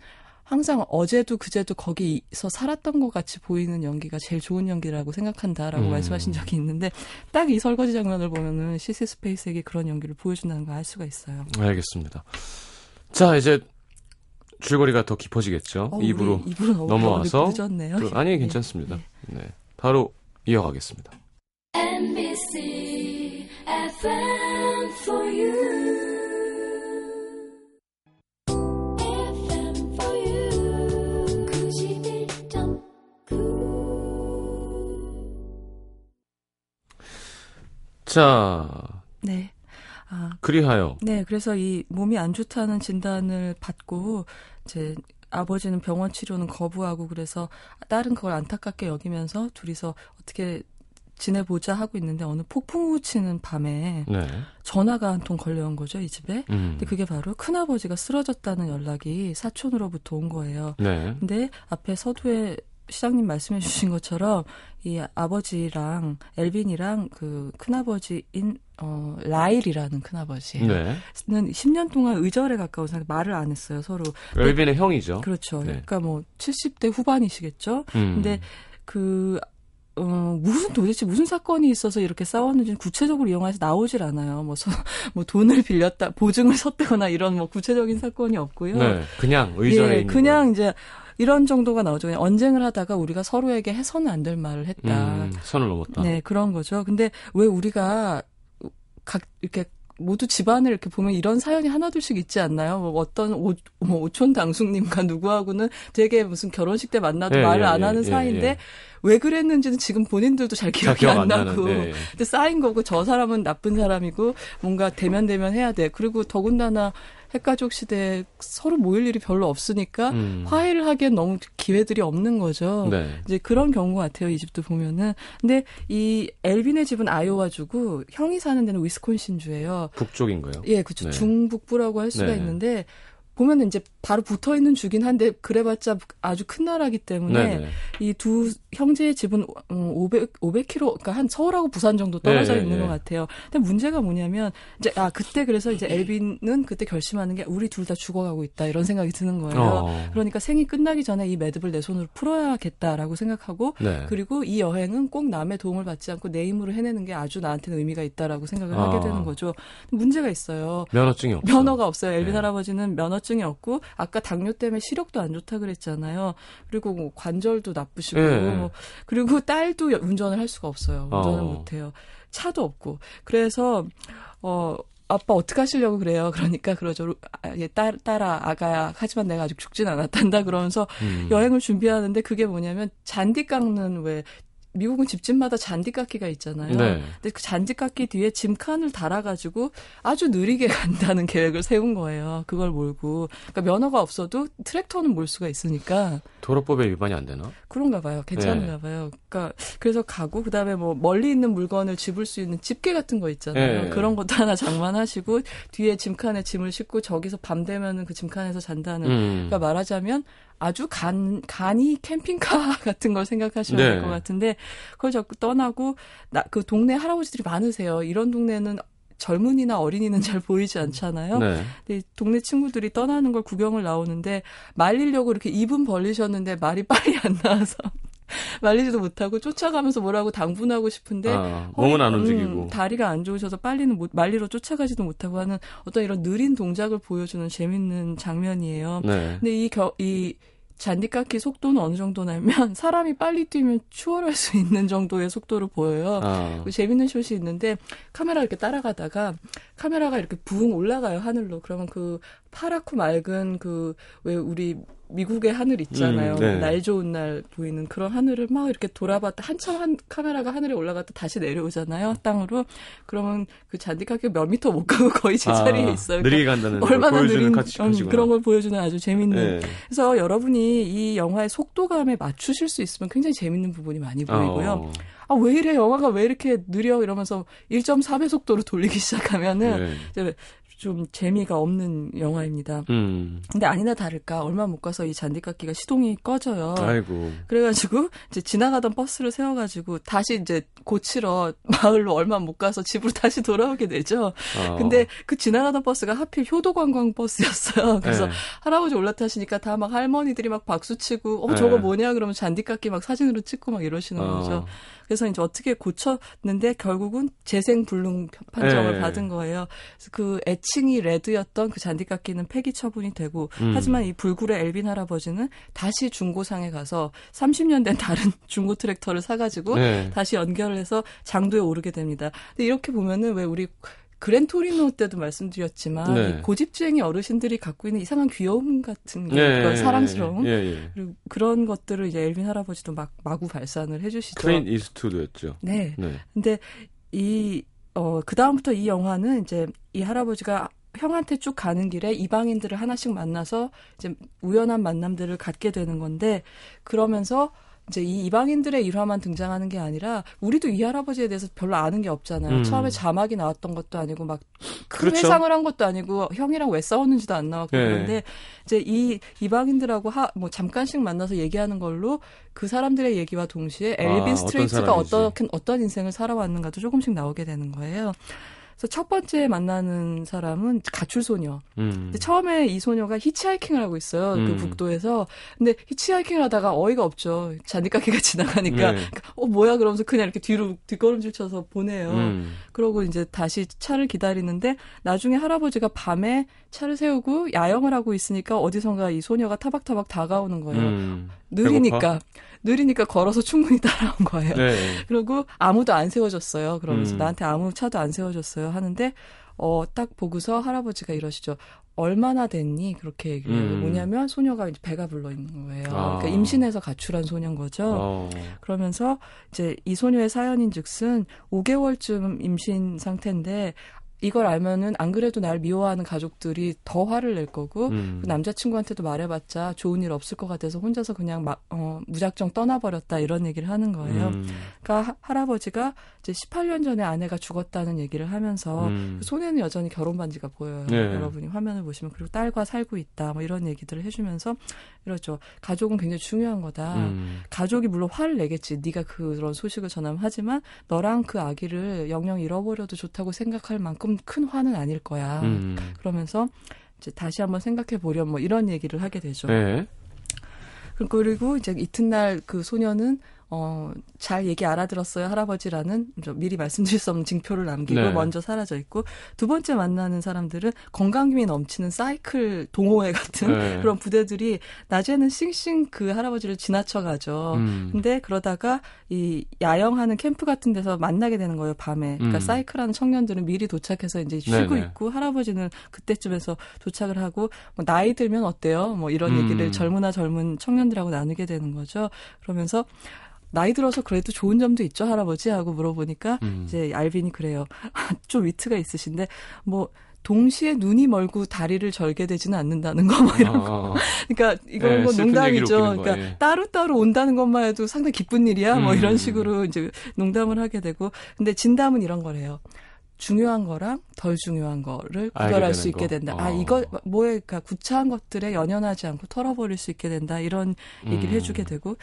Speaker 2: 항상 어제도 그제도 거기서 살았던 것 같이 보이는 연기가 제일 좋은 연기라고 생각한다라고
Speaker 1: 음.
Speaker 2: 말씀하신 적이 있는데 딱 이 설거지 장면을 보면은 시시 스페이스에게 그런 연기를 보여준다는 걸 알 수가 있어요.
Speaker 1: 알겠습니다. 자, 이제 줄거리가 더 깊어지겠죠.
Speaker 2: 어,
Speaker 1: 입으로. 넘어와서
Speaker 2: 늦었네요.
Speaker 1: 그- 아니,
Speaker 2: 네.
Speaker 1: 괜찮습니다. 네. 바로 이어가겠습니다.
Speaker 3: NBC
Speaker 1: 자,
Speaker 2: 네. 아,
Speaker 1: 그리하여.
Speaker 2: 네, 그래서 이 몸이 안 좋다는 진단을 받고 이제 아버지는 병원 치료는 거부하고 그래서 딸은 그걸 안타깝게 여기면서 둘이서 어떻게 지내보자 하고 있는데 어느 폭풍우 치는 밤에
Speaker 1: 네.
Speaker 2: 전화가 한 통 걸려온 거죠, 이 집에.
Speaker 1: 음.
Speaker 2: 근데 그게 바로 큰 아버지가 쓰러졌다는 연락이 사촌으로부터 온 거예요.
Speaker 1: 네.
Speaker 2: 근데 앞에 서두에 시장님 말씀해 주신 것처럼 이 아버지랑 엘빈이랑 그 큰아버지인 어 라일이라는 큰아버지는
Speaker 1: 네.
Speaker 2: 10년 동안 의절에 가까운 사이 말을 안 했어요, 서로.
Speaker 1: 엘빈의 형이죠.
Speaker 2: 그렇죠.
Speaker 1: 네.
Speaker 2: 그러니까 뭐 70대 후반이시겠죠.
Speaker 1: 음.
Speaker 2: 근데 그 어, 무슨 도대체 무슨 사건이 있어서 이렇게 싸웠는지는 구체적으로 이 영화에서 나오질 않아요. 뭐, 서, [LAUGHS] 뭐 돈을 빌렸다, 보증을 [LAUGHS] 섰다거나 이런 뭐 구체적인 사건이 없고요.
Speaker 1: 네. 그냥 의전에
Speaker 2: 예,
Speaker 1: 있는
Speaker 2: 그냥 이제 이런 정도가 나오죠. 그냥 언쟁을 하다가 우리가 서로에게 해서는 안 될 말을 했다.
Speaker 1: 음, 선을 넘었다.
Speaker 2: 네, 그런 거죠. 근데 왜 우리가 각 이렇게 모두 집안을 이렇게 보면 이런 사연이 하나둘씩 있지 않나요? 뭐 어떤 오, 뭐 오촌 당숙님과 누구하고는 되게 무슨 결혼식 때 만나도
Speaker 1: 예,
Speaker 2: 말을
Speaker 1: 예,
Speaker 2: 안
Speaker 1: 예,
Speaker 2: 하는
Speaker 1: 예,
Speaker 2: 사이인데
Speaker 1: 예.
Speaker 2: 왜 그랬는지는 지금 본인들도
Speaker 1: 잘잘
Speaker 2: 기억이
Speaker 1: 기억 안안
Speaker 2: 나고
Speaker 1: 나는데.
Speaker 2: 근데 쌓인 거고 저 사람은 나쁜 사람이고 뭔가 대면 대면 해야 돼. 그리고 더군다나 핵가족 시대에 서로 모일 일이 별로 없으니까
Speaker 1: 음.
Speaker 2: 화해를 하기엔 너무 기회들이 없는 거죠.
Speaker 1: 네.
Speaker 2: 이제 그런 경우 같아요. 이 집도 보면은. 근데 이 엘빈의 집은 아이오와주고 형이 사는 데는 위스콘신주예요.
Speaker 1: 북쪽인 거예요.
Speaker 2: 예, 그쵸.
Speaker 1: 네.
Speaker 2: 중북부라고 할 수가
Speaker 1: 네.
Speaker 2: 있는데 보면은 이제 바로 붙어 있는 주긴 한데 그래봤자 아주 큰 나라기 때문에
Speaker 1: 네. 네.
Speaker 2: 이두 형제의 집은 어, 500 500km 그러니까 한 서울하고 부산 정도 떨어져
Speaker 1: 네,
Speaker 2: 있는
Speaker 1: 네.
Speaker 2: 것 같아요. 근데 문제가 뭐냐면 이제 아 그때 그래서 이제 엘빈은 그때 결심하는 게 우리 둘 다 죽어가고 있다 이런 생각이 드는 거예요.
Speaker 1: 어.
Speaker 2: 그러니까 생이 끝나기 전에 이 매듭을 내 손으로 풀어야겠다라고 생각하고
Speaker 1: 네.
Speaker 2: 그리고 이 여행은 꼭 남의 도움을 받지 않고 내 힘으로 해내는 게 아주 나한테는 의미가 있다라고 생각을
Speaker 1: 아.
Speaker 2: 하게 되는 거죠. 문제가 있어요.
Speaker 1: 면허증이 없어.
Speaker 2: 면허가 없어요. 엘빈
Speaker 1: 네.
Speaker 2: 할아버지는 면허증이 없고 아까 당뇨 때문에 시력도 안 좋다 그랬잖아요. 그리고 뭐 관절도 나쁘시고
Speaker 1: 예.
Speaker 2: 뭐 그리고 딸도 운전을 할 수가 없어요. 운전을
Speaker 1: 어.
Speaker 2: 못 해요. 차도 없고. 그래서 어 아빠 어떻게 하시려고 그래요? 그러니까 그러죠. 아, 예, 딸, 딸아, 아가야. 하지만 내가 아직 죽진 않았단다. 그러면서
Speaker 1: 음.
Speaker 2: 여행을 준비하는데 그게 뭐냐면 잔디 깎는 왜 미국은 집집마다 잔디깎기가 있잖아요.
Speaker 1: 네.
Speaker 2: 근데 그 잔디깎기 뒤에 짐칸을 달아가지고 아주 느리게 [LAUGHS] 간다는 계획을 세운 거예요. 그걸 몰고. 그러니까 면허가 없어도 트랙터는 몰 수가 있으니까
Speaker 1: 도로법에 위반이 안 되나?
Speaker 2: 그런가 봐요. 괜찮은가
Speaker 1: 네.
Speaker 2: 봐요. 그러니까 그래서 가고 그다음에 뭐 멀리 있는 물건을 집을 수 있는 집게 같은 거 있잖아요.
Speaker 1: 네.
Speaker 2: 그런 것도 하나 장만하시고 뒤에 짐칸에 짐을 싣고 저기서 밤 되면은 그 짐칸에서 잔다는
Speaker 1: 음.
Speaker 2: 그러니까 말하자면 아주 간, 간이 캠핑카 [LAUGHS] 같은 걸 생각하시면 될
Speaker 1: 네.
Speaker 2: 것 같은데, 그걸 자꾸 떠나고, 나, 그 동네 할아버지들이 많으세요. 이런 동네는 젊은이나 어린이는 잘 보이지 않잖아요.
Speaker 1: 네.
Speaker 2: 근데 동네 친구들이 떠나는 걸 구경을 나오는데, 말리려고 이렇게 입은 벌리셨는데 말이 [LAUGHS] 빨리 안 나와서. [LAUGHS] 말리지도 못하고 쫓아가면서 뭐라고 당분하고 싶은데
Speaker 1: 아, 몸은 안
Speaker 2: 허리-
Speaker 1: 움직이고.
Speaker 2: 음, 다리가 안 좋으셔서 빨리는 못, 말리로 쫓아가지도 못하고 하는 어떤 이런 느린 동작을 보여주는 재밌는 장면이에요.
Speaker 1: 네.
Speaker 2: 근데 이, 겨, 이 잔디깎기 속도는 어느 정도냐면 [LAUGHS] 사람이 빨리 뛰면 추월할 수 있는 정도의 속도를 보여요.
Speaker 1: 아,
Speaker 2: 그 재밌는 숏이 있는데 카메라 이렇게 따라가다가 카메라가 이렇게 붕 올라가요 하늘로. 그러면 그 파랗고 맑은 그 왜 우리 미국의 하늘 있잖아요.
Speaker 1: 음, 네.
Speaker 2: 날 좋은 날 보이는 그런 하늘을 막 이렇게 돌아봤다 한참 한 카메라가 하늘에 올라갔다 다시 내려오잖아요 땅으로. 그러면 그 잔디깎기 몇 미터 못 가고 [LAUGHS] 거의 제자리에
Speaker 1: 아,
Speaker 2: 있어요.
Speaker 1: 느리게 간다는 걸
Speaker 2: 얼마나 느린 음. 그런 걸 보여주는 아주 재밌는
Speaker 1: 네.
Speaker 2: 그래서 여러분이 이 영화의 속도감에 맞추실 수 있으면 굉장히 재밌는 부분이 많이 보이고요.
Speaker 1: 어,
Speaker 2: 아, 왜 이래? 영화가 왜 이렇게 느려? 이러면서 1.4배 속도로 돌리기 시작하면은
Speaker 1: 네.
Speaker 2: 좀 재미가 없는 영화입니다.
Speaker 1: 음.
Speaker 2: 근데 아니나 다를까 얼마 못 가서 이 잔디깎기가 시동이 꺼져요.
Speaker 1: 아이고.
Speaker 2: 그래가지고 이제 지나가던 버스를 세워가지고 다시 이제 고치러 마을로 얼마 못 가서 집으로 다시 돌아오게 되죠.
Speaker 1: 어.
Speaker 2: 근데 그 지나가던 버스가 하필 효도관광 버스였어요. 그래서
Speaker 1: 네.
Speaker 2: 할아버지 올라타시니까 다 막 할머니들이 막 박수 치고 어
Speaker 1: 네.
Speaker 2: 저거 뭐냐 그러면 잔디깎기 막 사진으로 찍고 막 이러시는
Speaker 1: 어.
Speaker 2: 거죠. 그래서 이제 어떻게 고쳤는데 결국은 재생 불능 판정을
Speaker 1: 네.
Speaker 2: 받은 거예요. 그래서 그 애칭이 레드였던 그 잔디깎기는 폐기 처분이 되고
Speaker 1: 음.
Speaker 2: 하지만 이 불굴의 엘빈 할아버지는 다시 중고상에 가서 30년 된 다른 [LAUGHS] 중고 트랙터를 사가지고
Speaker 1: 네.
Speaker 2: 다시 연결을 해서 장도에 오르게 됩니다. 근데 이렇게 보면은 왜 우리 그랜토리노 때도 말씀드렸지만
Speaker 1: 네.
Speaker 2: 이 고집쟁이 어르신들이 갖고 있는 이상한 귀여움 같은 게
Speaker 1: 네.
Speaker 2: 그런 사랑스러움
Speaker 1: 예, 예.
Speaker 2: 그리고 그런 것들을 이제 엘빈 할아버지도 막 마구 발산을 해주시죠.
Speaker 1: 클린 이스트우드였죠.
Speaker 2: 네.
Speaker 1: 네.
Speaker 2: 근데 이, 어, 그다음부터 이 영화는 이제 이 할아버지가 형한테 쭉 가는 길에 이방인들을 하나씩 만나서 이제 우연한 만남들을 갖게 되는 건데 그러면서 이제 이 이방인들의 일화만 등장하는 게 아니라 우리도 이 할아버지에 대해서 별로 아는 게 없잖아요.
Speaker 1: 음.
Speaker 2: 처음에 자막이 나왔던 것도 아니고 막큰
Speaker 1: 그렇죠.
Speaker 2: 회상을 한 것도 아니고 형이랑 왜 싸웠는지도 안 나왔고
Speaker 1: 네.
Speaker 2: 그런데 이제 이 이방인들하고 하, 뭐 잠깐씩 만나서 얘기하는 걸로 그 사람들의 얘기와 동시에
Speaker 1: 아,
Speaker 2: 엘빈
Speaker 1: 어떤
Speaker 2: 스트레이트가. 어떤 어떤 인생을 살아왔는가도 조금씩 나오게 되는 거예요. 그래서 첫 번째 만나는 사람은 가출 소녀.
Speaker 1: 음.
Speaker 2: 처음에 이 소녀가 히치하이킹을 하고 있어요.
Speaker 1: 음.
Speaker 2: 그 국도에서. 근데 히치하이킹을 하다가 어이가 없죠. 잔디깎이가 [LAUGHS] 지나가니까.
Speaker 1: 네.
Speaker 2: 어, 뭐야? 그러면서 그냥 이렇게 뒤로 뒷걸음질 쳐서 보내요.
Speaker 1: 음.
Speaker 2: 그러고 이제 다시 차를 기다리는데 나중에 할아버지가 밤에 차를 세우고 야영을 하고 있으니까 어디선가 이 소녀가 타박타박 다가오는 거예요.
Speaker 1: 음.
Speaker 2: 느리니까.
Speaker 1: 배고파?
Speaker 2: 느리니까 걸어서 충분히 [LAUGHS] 따라온 거예요.
Speaker 1: 네.
Speaker 2: 그리고 아무도 안 세워줬어요. 그러면서
Speaker 1: 음.
Speaker 2: 나한테 아무 차도 안 세워줬어요. 하는데 어 딱 보고서 할아버지가 이러시죠. 얼마나 됐니? 그렇게 얘기를 해요.
Speaker 1: 음.
Speaker 2: 뭐냐면 소녀가 이제 배가 불러 있는 거예요.
Speaker 1: 아.
Speaker 2: 그러니까 임신해서 가출한 소녀인 거죠.
Speaker 1: 어.
Speaker 2: 그러면서 이제 이 소녀의 사연인 즉슨 5개월쯤 임신 상태인데 이걸 알면은 안 그래도 날 미워하는 가족들이 더 화를 낼 거고
Speaker 1: 음.
Speaker 2: 그 남자친구한테도 말해봤자 좋은 일 없을 것 같아서 혼자서 그냥 막 어, 무작정 떠나버렸다 이런 얘기를 하는 거예요.
Speaker 1: 음.
Speaker 2: 그러니까 하- 할아버지가 이제 18년 전에 아내가 죽었다는 얘기를 하면서
Speaker 1: 음.
Speaker 2: 그 손에는 여전히 결혼 반지가 보여요.
Speaker 1: 네.
Speaker 2: 여러분이 화면을 보시면 그리고 딸과 살고 있다 뭐 이런 얘기들을 해주면서 이러죠. 가족은 굉장히 중요한 거다.
Speaker 1: 음.
Speaker 2: 가족이 물론 화를 내겠지. 네가 그런 소식을 전하면 하지만 너랑 그 아기를 영영 잃어버려도 좋다고 생각할 만큼 큰 화는 아닐 거야.
Speaker 1: 음.
Speaker 2: 그러면서 이제 다시 한번 생각해 보렴 뭐 이런 얘기를 하게 되죠.
Speaker 1: 네.
Speaker 2: 그리고 이제 이튿날 그 소녀는 어, 잘 얘기 알아들었어요, 할아버지라는 저 미리 말씀드릴 수 없는 징표를 남기고
Speaker 1: 네.
Speaker 2: 먼저 사라져 있고 두 번째 만나는 사람들은 건강미 넘치는 사이클 동호회 같은
Speaker 1: 네.
Speaker 2: 그런 부대들이 낮에는 싱싱 그 할아버지를 지나쳐 가죠.
Speaker 1: 음.
Speaker 2: 근데 그러다가 이 야영하는 캠프 같은 데서 만나게 되는 거예요, 밤에. 그러니까
Speaker 1: 음.
Speaker 2: 사이클하는 청년들은 미리 도착해서 이제 쉬고
Speaker 1: 네네.
Speaker 2: 있고 할아버지는 그때쯤에서 도착을 하고 뭐 나이 들면 어때요? 뭐 이런
Speaker 1: 음.
Speaker 2: 얘기를 젊으나 젊은 청년들하고 나누게 되는 거죠. 그러면서 나이 들어서 그래도 좋은 점도 있죠 할아버지 하고 물어보니까
Speaker 1: 음.
Speaker 2: 이제 알빈이 그래요. [LAUGHS] 좀 위트가 있으신데 뭐 동시에 눈이 멀고 다리를 절게 되지는 않는다는 거 뭐 이런 거.
Speaker 1: 어, 어. [LAUGHS]
Speaker 2: 그러니까 이건
Speaker 1: 예,
Speaker 2: 뭐 농담이죠.
Speaker 1: 웃기는 거,
Speaker 2: 그러니까
Speaker 1: 예.
Speaker 2: 따로따로 온다는 것만 해도 상당히 기쁜 일이야. 뭐
Speaker 1: 음.
Speaker 2: 이런 식으로 이제 농담을 하게 되고. 근데 진담은 이런 거래요. 중요한 거랑 덜 중요한 거를 구별할 수 있게
Speaker 1: 거.
Speaker 2: 된다. 아,
Speaker 1: 어.
Speaker 2: 이거 뭐에 그러니까 구차한 것들에 연연하지 않고 털어버릴 수 있게 된다. 이런 얘기를
Speaker 1: 음.
Speaker 2: 해주게 되고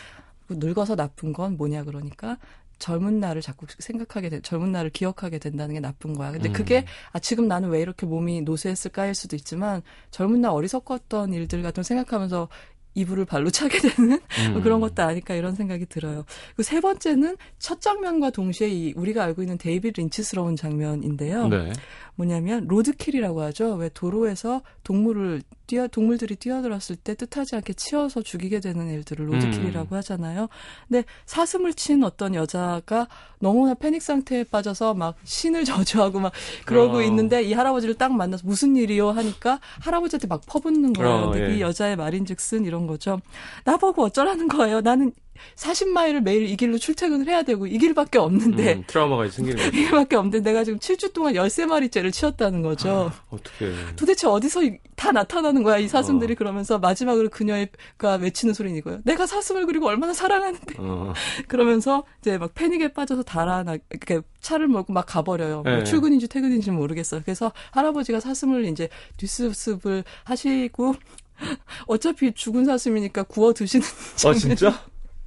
Speaker 2: 늙어서 나쁜 건 뭐냐 그러니까 젊은 날을 자꾸 생각하게 돼, 젊은 날을 기억하게 된다는 게 나쁜 거야. 근데
Speaker 1: 음.
Speaker 2: 그게 아 지금 나는 왜 이렇게 몸이 노쇠했을까일 수도 있지만 젊은 날 어리석었던 일들 같은 걸 생각하면서 이불을 발로 차게 되는
Speaker 1: 음.
Speaker 2: 뭐 그런 것도 아닐까 이런 생각이 들어요. 그리고 세 번째는 첫 장면과 동시에 이 우리가 알고 있는 데이비드 린치스러운 장면인데요.
Speaker 1: 네.
Speaker 2: 뭐냐면 로드킬이라고 하죠. 왜 도로에서 동물을 뛰어 동물들이 뛰어들었을 때 뜻하지 않게 치어서 죽이게 되는 일들을 로드킬이라고
Speaker 1: 음.
Speaker 2: 하잖아요. 근데 사슴을 친 어떤 여자가 너무나 패닉 상태에 빠져서 막 신을 [LAUGHS] 저주하고 막 그러고
Speaker 1: 어.
Speaker 2: 있는데 이 할아버지를 딱 만나서 무슨 일이요 하니까 할아버지한테 막 퍼붓는 거예요.
Speaker 1: 어,
Speaker 2: 근데
Speaker 1: 예.
Speaker 2: 이 여자의 말인즉슨 이런 거죠. 나보고 어쩌라는 거예요. 나는 40마일을 매일 이 길로 출퇴근을 해야 되고 이 길밖에 없는데
Speaker 1: 음, 트라우마가 생기는 거죠.
Speaker 2: 이밖에 없는데 내가 지금 7주 동안 13마리째를 치웠다는 거죠.
Speaker 1: 어떻게?
Speaker 2: 도대체 어디서 이- 다 나타나는 거야, 이 사슴들이
Speaker 1: 어.
Speaker 2: 그러면서 마지막으로 그녀가 외치는 소리는 이거예요. 내가 사슴을 그리고 얼마나 사랑하는데.
Speaker 1: 어, [LAUGHS]
Speaker 2: 그러면서 이제 막 패닉에 빠져서 달아나, 이렇게 차를 몰고 막 가버려요. 뭐
Speaker 1: 네.
Speaker 2: 출근인지 퇴근인지 모르겠어요. 그래서 할아버지가 사슴을 이제 뒷수습을 하시고 [LAUGHS] 어차피 죽은 사슴이니까 구워 드시는
Speaker 1: 아 진짜?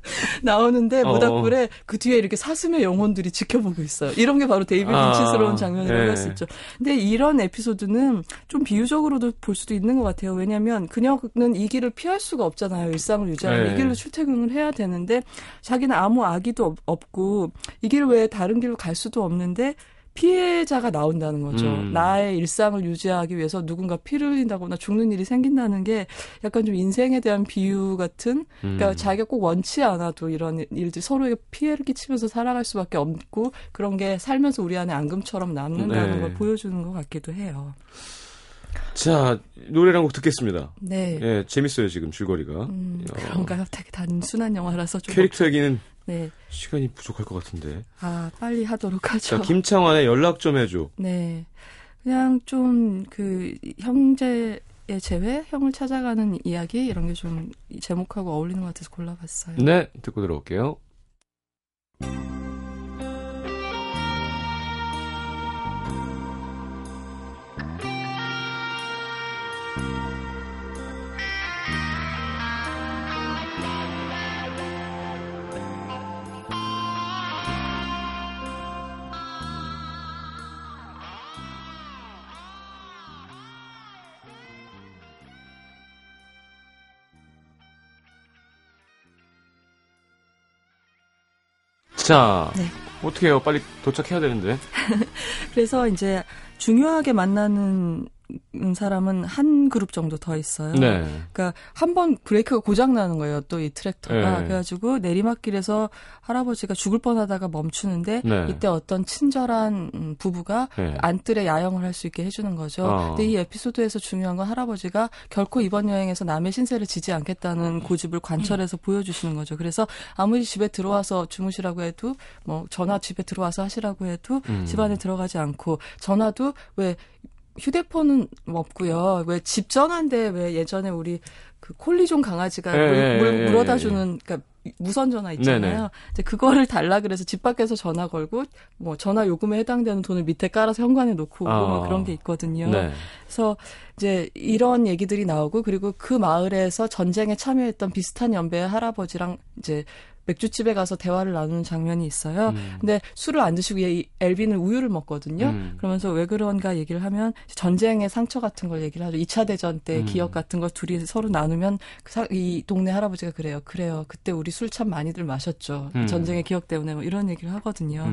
Speaker 1: [LAUGHS]
Speaker 2: 나오는데
Speaker 1: 어.
Speaker 2: 모닥불에 그 뒤에 이렇게 사슴의 영혼들이 지켜보고 있어요. 이런 게 바로 데이비드
Speaker 1: 아,
Speaker 2: 린치스러운 장면이라고
Speaker 1: 예.
Speaker 2: 할수 있죠. 근데 이런 에피소드는 좀 비유적으로도 볼 수도 있는 것 같아요. 왜냐하면 그녀는 이 길을 피할 수가 없잖아요. 일상을 유지하는
Speaker 1: 예.
Speaker 2: 이 길로 출퇴근을 해야 되는데 자기는 아무 없- 없고 이 길 외에 다른 길로 갈 수도 없는데 피해자가 나온다는 거죠.
Speaker 1: 음.
Speaker 2: 나의 일상을 유지하기 위해서 누군가 피를 흘린다거나 죽는 일이 생긴다는 게 약간 좀 인생에 대한 비유 같은 그러니까
Speaker 1: 음.
Speaker 2: 자기가 꼭 원치 않아도 이런 일들 서로에게 피해를 끼치면서 살아갈 수밖에 없고 그런 게 살면서 우리 안에 앙금처럼 남는다는
Speaker 1: 네.
Speaker 2: 걸 보여주는 것 같기도 해요.
Speaker 1: 자 노래랑 곡 듣겠습니다.
Speaker 2: 네.
Speaker 1: 예, 재밌어요 지금 줄거리가.
Speaker 2: 음,
Speaker 1: 어,
Speaker 2: 그런가요? 되게 단순한 영화라서 좀.
Speaker 1: 캐릭터 얘기는
Speaker 2: 네.
Speaker 1: 시간이 부족할 것 같은데.
Speaker 2: 아, 빨리 하도록 하죠.
Speaker 1: 자 김창완의 연락 좀 해줘.
Speaker 2: 네. 그냥 좀 그 형제의 재회, 형을 찾아가는 이야기 이런 게 좀 제목하고 어울리는 것 같아서 골라봤어요.
Speaker 1: 네 듣고 들어올게요. 자
Speaker 2: 네.
Speaker 1: 어떻게 해요? 빨리 도착해야 되는데. [LAUGHS]
Speaker 2: 그래서 이제 중요하게 만나는 사람은 한 그룹 정도 더 있어요.
Speaker 1: 네.
Speaker 2: 그러니까 한 번 브레이크가 고장 나는 거예요. 또 이 트랙터가
Speaker 1: 네.
Speaker 2: 그래가지고 내리막길에서 할아버지가 죽을 뻔하다가 멈추는데
Speaker 1: 네.
Speaker 2: 이때 어떤 친절한 음, 부부가
Speaker 1: 네.
Speaker 2: 안뜰에 야영을 할 수 있게 해주는 거죠.
Speaker 1: 어.
Speaker 2: 근데 이 에피소드에서 중요한 건 할아버지가 결코 이번 여행에서 남의 신세를 지지 않겠다는 고집을 관철해서 보여주시는 거죠. 그래서 아무리 집에 들어와서 주무시라고 해도 뭐 전화 집에 들어와서 하시라고 해도
Speaker 1: 음.
Speaker 2: 집안에 들어가지 않고 전화도 왜 휴대폰은 없고요. 왜 집 전화인데 왜 예전에 우리 그 콜리존 강아지가
Speaker 1: 예,
Speaker 2: 물,
Speaker 1: 예,
Speaker 2: 물,
Speaker 1: 예,
Speaker 2: 물어다
Speaker 1: 예.
Speaker 2: 주는 그러니까 무선 전화 있잖아요.
Speaker 1: 네네.
Speaker 2: 이제 그거를 달라 그래서 집 밖에서 전화 걸고 뭐 전화 요금에 해당되는 돈을 밑에 깔아서 현관에 놓고 오고
Speaker 1: 아.
Speaker 2: 막 그런 게 있거든요.
Speaker 1: 네.
Speaker 2: 그래서 이제 이런 얘기들이 나오고 그리고 그 마을에서 전쟁에 참여했던 비슷한 연배의 할아버지랑 이제 맥주집에 가서 대화를 나누는 장면이 있어요.
Speaker 1: 음.
Speaker 2: 근데 술을 안 드시고 이 엘빈은 우유를 먹거든요.
Speaker 1: 음.
Speaker 2: 그러면서 왜 그런가 얘기를 하면 전쟁의 상처 같은 걸 얘기를 하죠. 2차 대전 때
Speaker 1: 음.
Speaker 2: 기억 같은 걸 둘이 서로 나누면 그 사- 이 동네 할아버지가 그래요. 그래요. 그때 우리 술 참 많이들 마셨죠.
Speaker 1: 음.
Speaker 2: 전쟁의 기억 때문에 뭐 이런 얘기를 하거든요.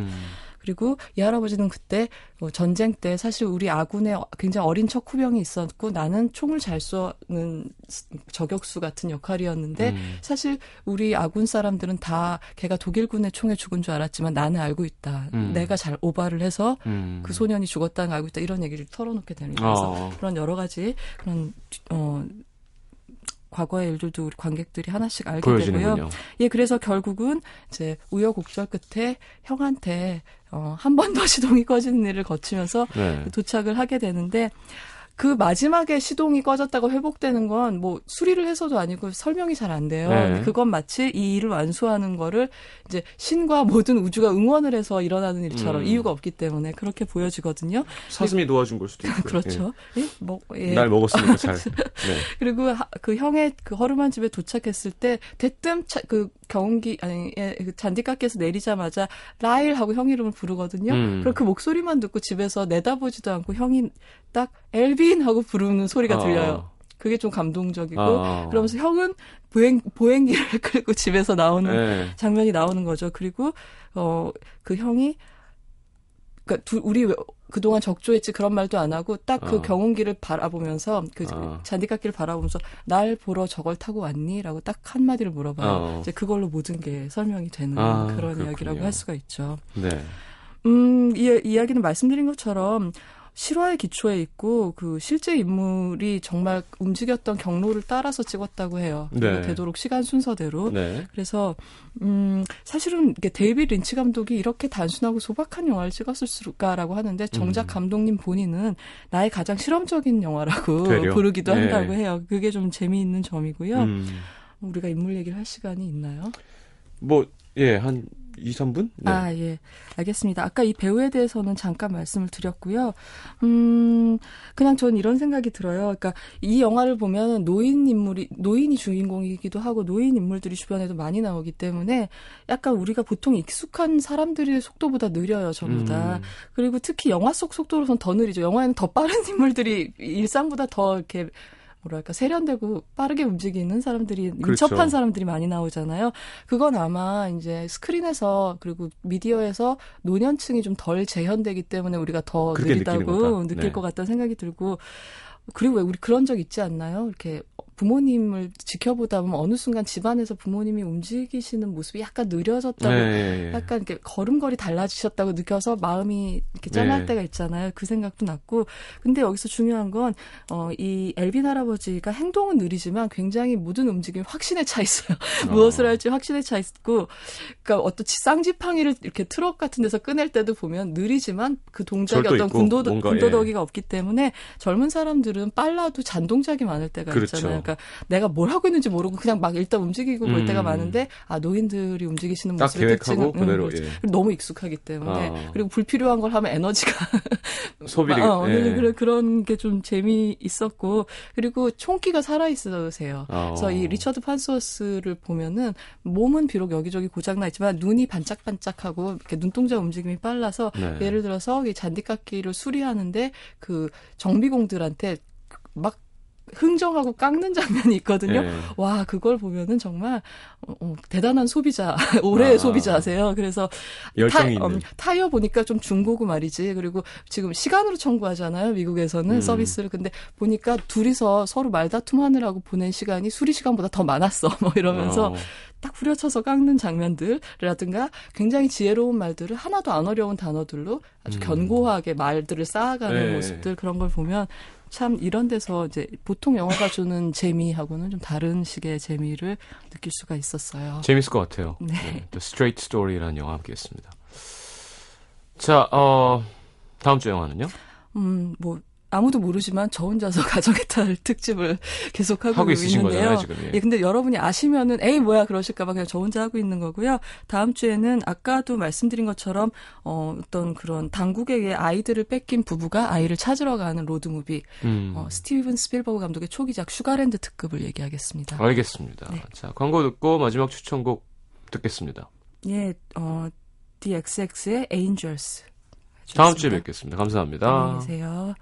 Speaker 1: 음.
Speaker 2: 그리고 이 할아버지는 그때 어, 전쟁 때 사실 우리 아군에 굉장히 어린 척 후병이 있었고 나는 총을 잘 쏘는 저격수 같은 역할이었는데
Speaker 1: 음.
Speaker 2: 사실 우리 아군 사람들은 다 걔가 독일군의 총에 죽은 줄 알았지만 나는 알고 있다.
Speaker 1: 음.
Speaker 2: 내가 잘 오바를 해서
Speaker 1: 음.
Speaker 2: 그 소년이 죽었다는 걸 알고 있다. 이런 얘기를 털어놓게 되는. 그래서
Speaker 1: 어.
Speaker 2: 그런 여러 가지 그런 어 과거의 일들도 우리 관객들이 하나씩 알게 되고요.
Speaker 1: 보여지는군요.
Speaker 2: 예, 그래서 결국은 이제 우여곡절 끝에 형한테 어, 한 번 더 시동이 [LAUGHS] 꺼지는 일을 거치면서
Speaker 1: 네.
Speaker 2: 도착을 하게 되는데 그 마지막에 시동이 꺼졌다가 회복되는 건 뭐 수리를 해서도 아니고 설명이 잘 안 돼요.
Speaker 1: 네.
Speaker 2: 그건 마치 이 일을 완수하는 거를 이제 신과 모든 우주가 응원을 해서 일어나는 일처럼
Speaker 1: 음.
Speaker 2: 이유가 없기 때문에 그렇게 보여지거든요.
Speaker 1: 사슴이 도와준 걸 수도 있고. [LAUGHS]
Speaker 2: 그렇죠. 예? 뭐, 예.
Speaker 1: 날 먹었으니까 잘. [LAUGHS] 네.
Speaker 2: 그리고 하- 그 형의 그 허름한 집에 도착했을 때 대뜸 차, 그 경운기 아니 예, 그 잔디깎이에서 내리자마자 라일 하고 형 이름을 부르거든요.
Speaker 1: 음.
Speaker 2: 그럼 그 목소리만 듣고 집에서 내다보지도 않고 형이 딱 엘빈 하고 부르는 소리가
Speaker 1: 어.
Speaker 2: 들려요. 그게 좀 감동적이고
Speaker 1: 아.
Speaker 2: 그러면서 형은 보행 보행기를 [LAUGHS] 끌고 집에서 나오는
Speaker 1: 네.
Speaker 2: 장면이 나오는 거죠. 그리고 어 그 형이 그러니까 두, 우리 왜- 그동안 적조했지 그런 말도 안 하고 딱그
Speaker 1: 어.
Speaker 2: 경운기를 바라보면서 그
Speaker 1: 어.
Speaker 2: 잔디깎이를 바라보면서 날 보러 저걸 타고 왔니라고 딱 한마디를 물어봐요.
Speaker 1: 어.
Speaker 2: 이제 그걸로 모든 게 설명이 되는
Speaker 1: 아,
Speaker 2: 그런
Speaker 1: 그렇군요.
Speaker 2: 이야기라고 할 수가 있죠.
Speaker 1: 네.
Speaker 2: 음, 이 이야기는 말씀드린 것처럼 실화에 기초해 있고 그 실제 인물이 정말 움직였던 경로를 따라서 찍었다고 해요.
Speaker 1: 네.
Speaker 2: 되도록 시간 순서대로.
Speaker 1: 네.
Speaker 2: 그래서 음 사실은 데이비드 린치 감독이 이렇게 단순하고 소박한 영화를 찍었을까라고 하는데 정작
Speaker 1: 음.
Speaker 2: 감독님 본인은 나의 가장 실험적인 영화라고 [LAUGHS]
Speaker 1: 되려?
Speaker 2: 부르기도
Speaker 1: 네.
Speaker 2: 한다고 해요. 그게 좀 재미있는 점이고요.
Speaker 1: 음.
Speaker 2: 우리가 인물 얘기를 할 시간이 있나요?
Speaker 1: 뭐, 예, 한 2, 3분? 네.
Speaker 2: 아, 예. 알겠습니다. 아까 이 배우에 대해서는 잠깐 말씀을 드렸고요. 음, 그냥 전 이런 생각이 들어요. 그러니까 이 영화를 보면 노인 인물이, 노인이 주인공이기도 하고 노인 인물들이 주변에도 많이 나오기 때문에 약간 우리가 보통 익숙한 사람들의 속도보다 느려요, 전부 다.
Speaker 1: 음.
Speaker 2: 그리고 특히 영화 속 속도로선 더 느리죠. 영화에는 더 빠른 [LAUGHS] 인물들이 일상보다 더 이렇게 뭐랄까 세련되고 빠르게 움직이는 사람들이
Speaker 1: 그렇죠.
Speaker 2: 민첩한 사람들이 많이 나오잖아요. 그건 아마 이제 스크린에서 그리고 미디어에서 노년층이 좀 덜 재현되기 때문에 우리가 더 느리다고. 느낄
Speaker 1: 네.
Speaker 2: 것 같다는 생각이 들고 그리고 왜 우리 그런 적 있지 않나요? 이렇게 부모님을 지켜보다 보면 어느 순간 집안에서 부모님이 움직이시는 모습이 약간 느려졌다고
Speaker 1: 네, 예, 예.
Speaker 2: 약간 이렇게 걸음걸이 달라지셨다고 느껴서 마음이 이렇게 짠할
Speaker 1: 네.
Speaker 2: 때가 있잖아요. 그 생각도 났고. 근데 여기서 중요한 건, 어, 이 엘빈 할아버지가 행동은 느리지만 굉장히 모든 움직임이 확신에 차 있어요. [LAUGHS] 무엇을 할지 확신에 차 있고, 그러니까 어떤 쌍지팡이를 이렇게 트럭 같은 데서 꺼낼 때도 보면 느리지만 그
Speaker 1: 절도
Speaker 2: 어떤
Speaker 1: 있고
Speaker 2: 군도,
Speaker 1: 뭔가,
Speaker 2: 군더더기가 없기 때문에 젊은 사람들은 빨라도 잔동작이 많을 때가
Speaker 1: 그렇죠.
Speaker 2: 있잖아요. 그러니까 내가 뭘 하고 있는지 모르고 그냥 막 일단 움직이고 볼
Speaker 1: 음.
Speaker 2: 때가 많은데, 아, 노인들이 움직이시는
Speaker 1: 계획하고
Speaker 2: 특징은, 음,
Speaker 1: 그대로,
Speaker 2: 그렇죠.
Speaker 1: 예.
Speaker 2: 너무 익숙하기 때문에
Speaker 1: 아.
Speaker 2: 그리고 불필요한 걸 하면 에너지가 [LAUGHS]
Speaker 1: 소비를,
Speaker 2: 어,
Speaker 1: 예.
Speaker 2: 그런 그런 게 좀 재미 있었고 그리고 총기가 살아 있으세요.
Speaker 1: 어.
Speaker 2: 그래서 이 리처드 판소스를 보면은 몸은 비록 여기저기 고장나 있지만 눈이 반짝반짝하고 이렇게 눈동자 움직임이 빨라서
Speaker 1: 네.
Speaker 2: 예를 들어서 이 잔디깎이를 수리하는데 그 정비공들한테 막 흥정하고 깎는 장면이 있거든요.
Speaker 1: 예.
Speaker 2: 와, 그걸 보면은 정말 어, 어, 대단한 소비자, [LAUGHS] 올해의
Speaker 1: 아.
Speaker 2: 소비자세요. 그래서 타,
Speaker 1: 있는.
Speaker 2: 타이어 보니까 좀 중고고 말이지. 그리고 지금 시간으로 청구하잖아요. 미국에서는
Speaker 1: 음.
Speaker 2: 서비스를. 근데 보니까 둘이서 서로 말다툼하느라고 보낸 시간이 수리 시간보다 더 많았어. [LAUGHS] 뭐 이러면서
Speaker 1: 어.
Speaker 2: 딱 후려쳐서 깎는 장면들이라든가 굉장히 지혜로운 말들을 하나도 안 어려운 단어들로 아주
Speaker 1: 음.
Speaker 2: 견고하게 말들을 쌓아가는
Speaker 1: 네.
Speaker 2: 모습들 그런 걸 보면 참 이런 데서 이제 보통 영화가 주는 재미하고는 좀 다른 식의 재미를 느낄 수가 있었어요.
Speaker 1: 재밌을 것 같아요.
Speaker 2: 네.
Speaker 1: The Straight Story라는 영화 함께 했습니다. 자, 어, 다음 주 영화는요?
Speaker 2: 음, 뭐 아무도 모르지만 저 혼자서 [LAUGHS] 가정의 탈 특집을 계속 하고
Speaker 1: 하고 있으신
Speaker 2: 있는데요.
Speaker 1: 거잖아요, 지금. 예.
Speaker 2: 예, 근데 여러분이 아시면은 에이 뭐야 그러실까봐 그냥 저 혼자 하고 있는 거고요. 다음 주에는 아까도 말씀드린 것처럼 어, 어떤 그런 당국에게 아이들을 뺏긴 부부가 아이를 찾으러 가는 로드 무비.
Speaker 1: 음.
Speaker 2: 어, 스티븐 스필버그 감독의 초기작 슈가랜드 특급을 얘기하겠습니다.
Speaker 1: 알겠습니다.
Speaker 2: 네.
Speaker 1: 자, 광고 듣고 마지막 추천곡 듣겠습니다.
Speaker 2: 예, 어, The XX의 Angels.
Speaker 1: 다음 주에. 뵙겠습니다. 감사합니다.
Speaker 2: 안녕히 계세요.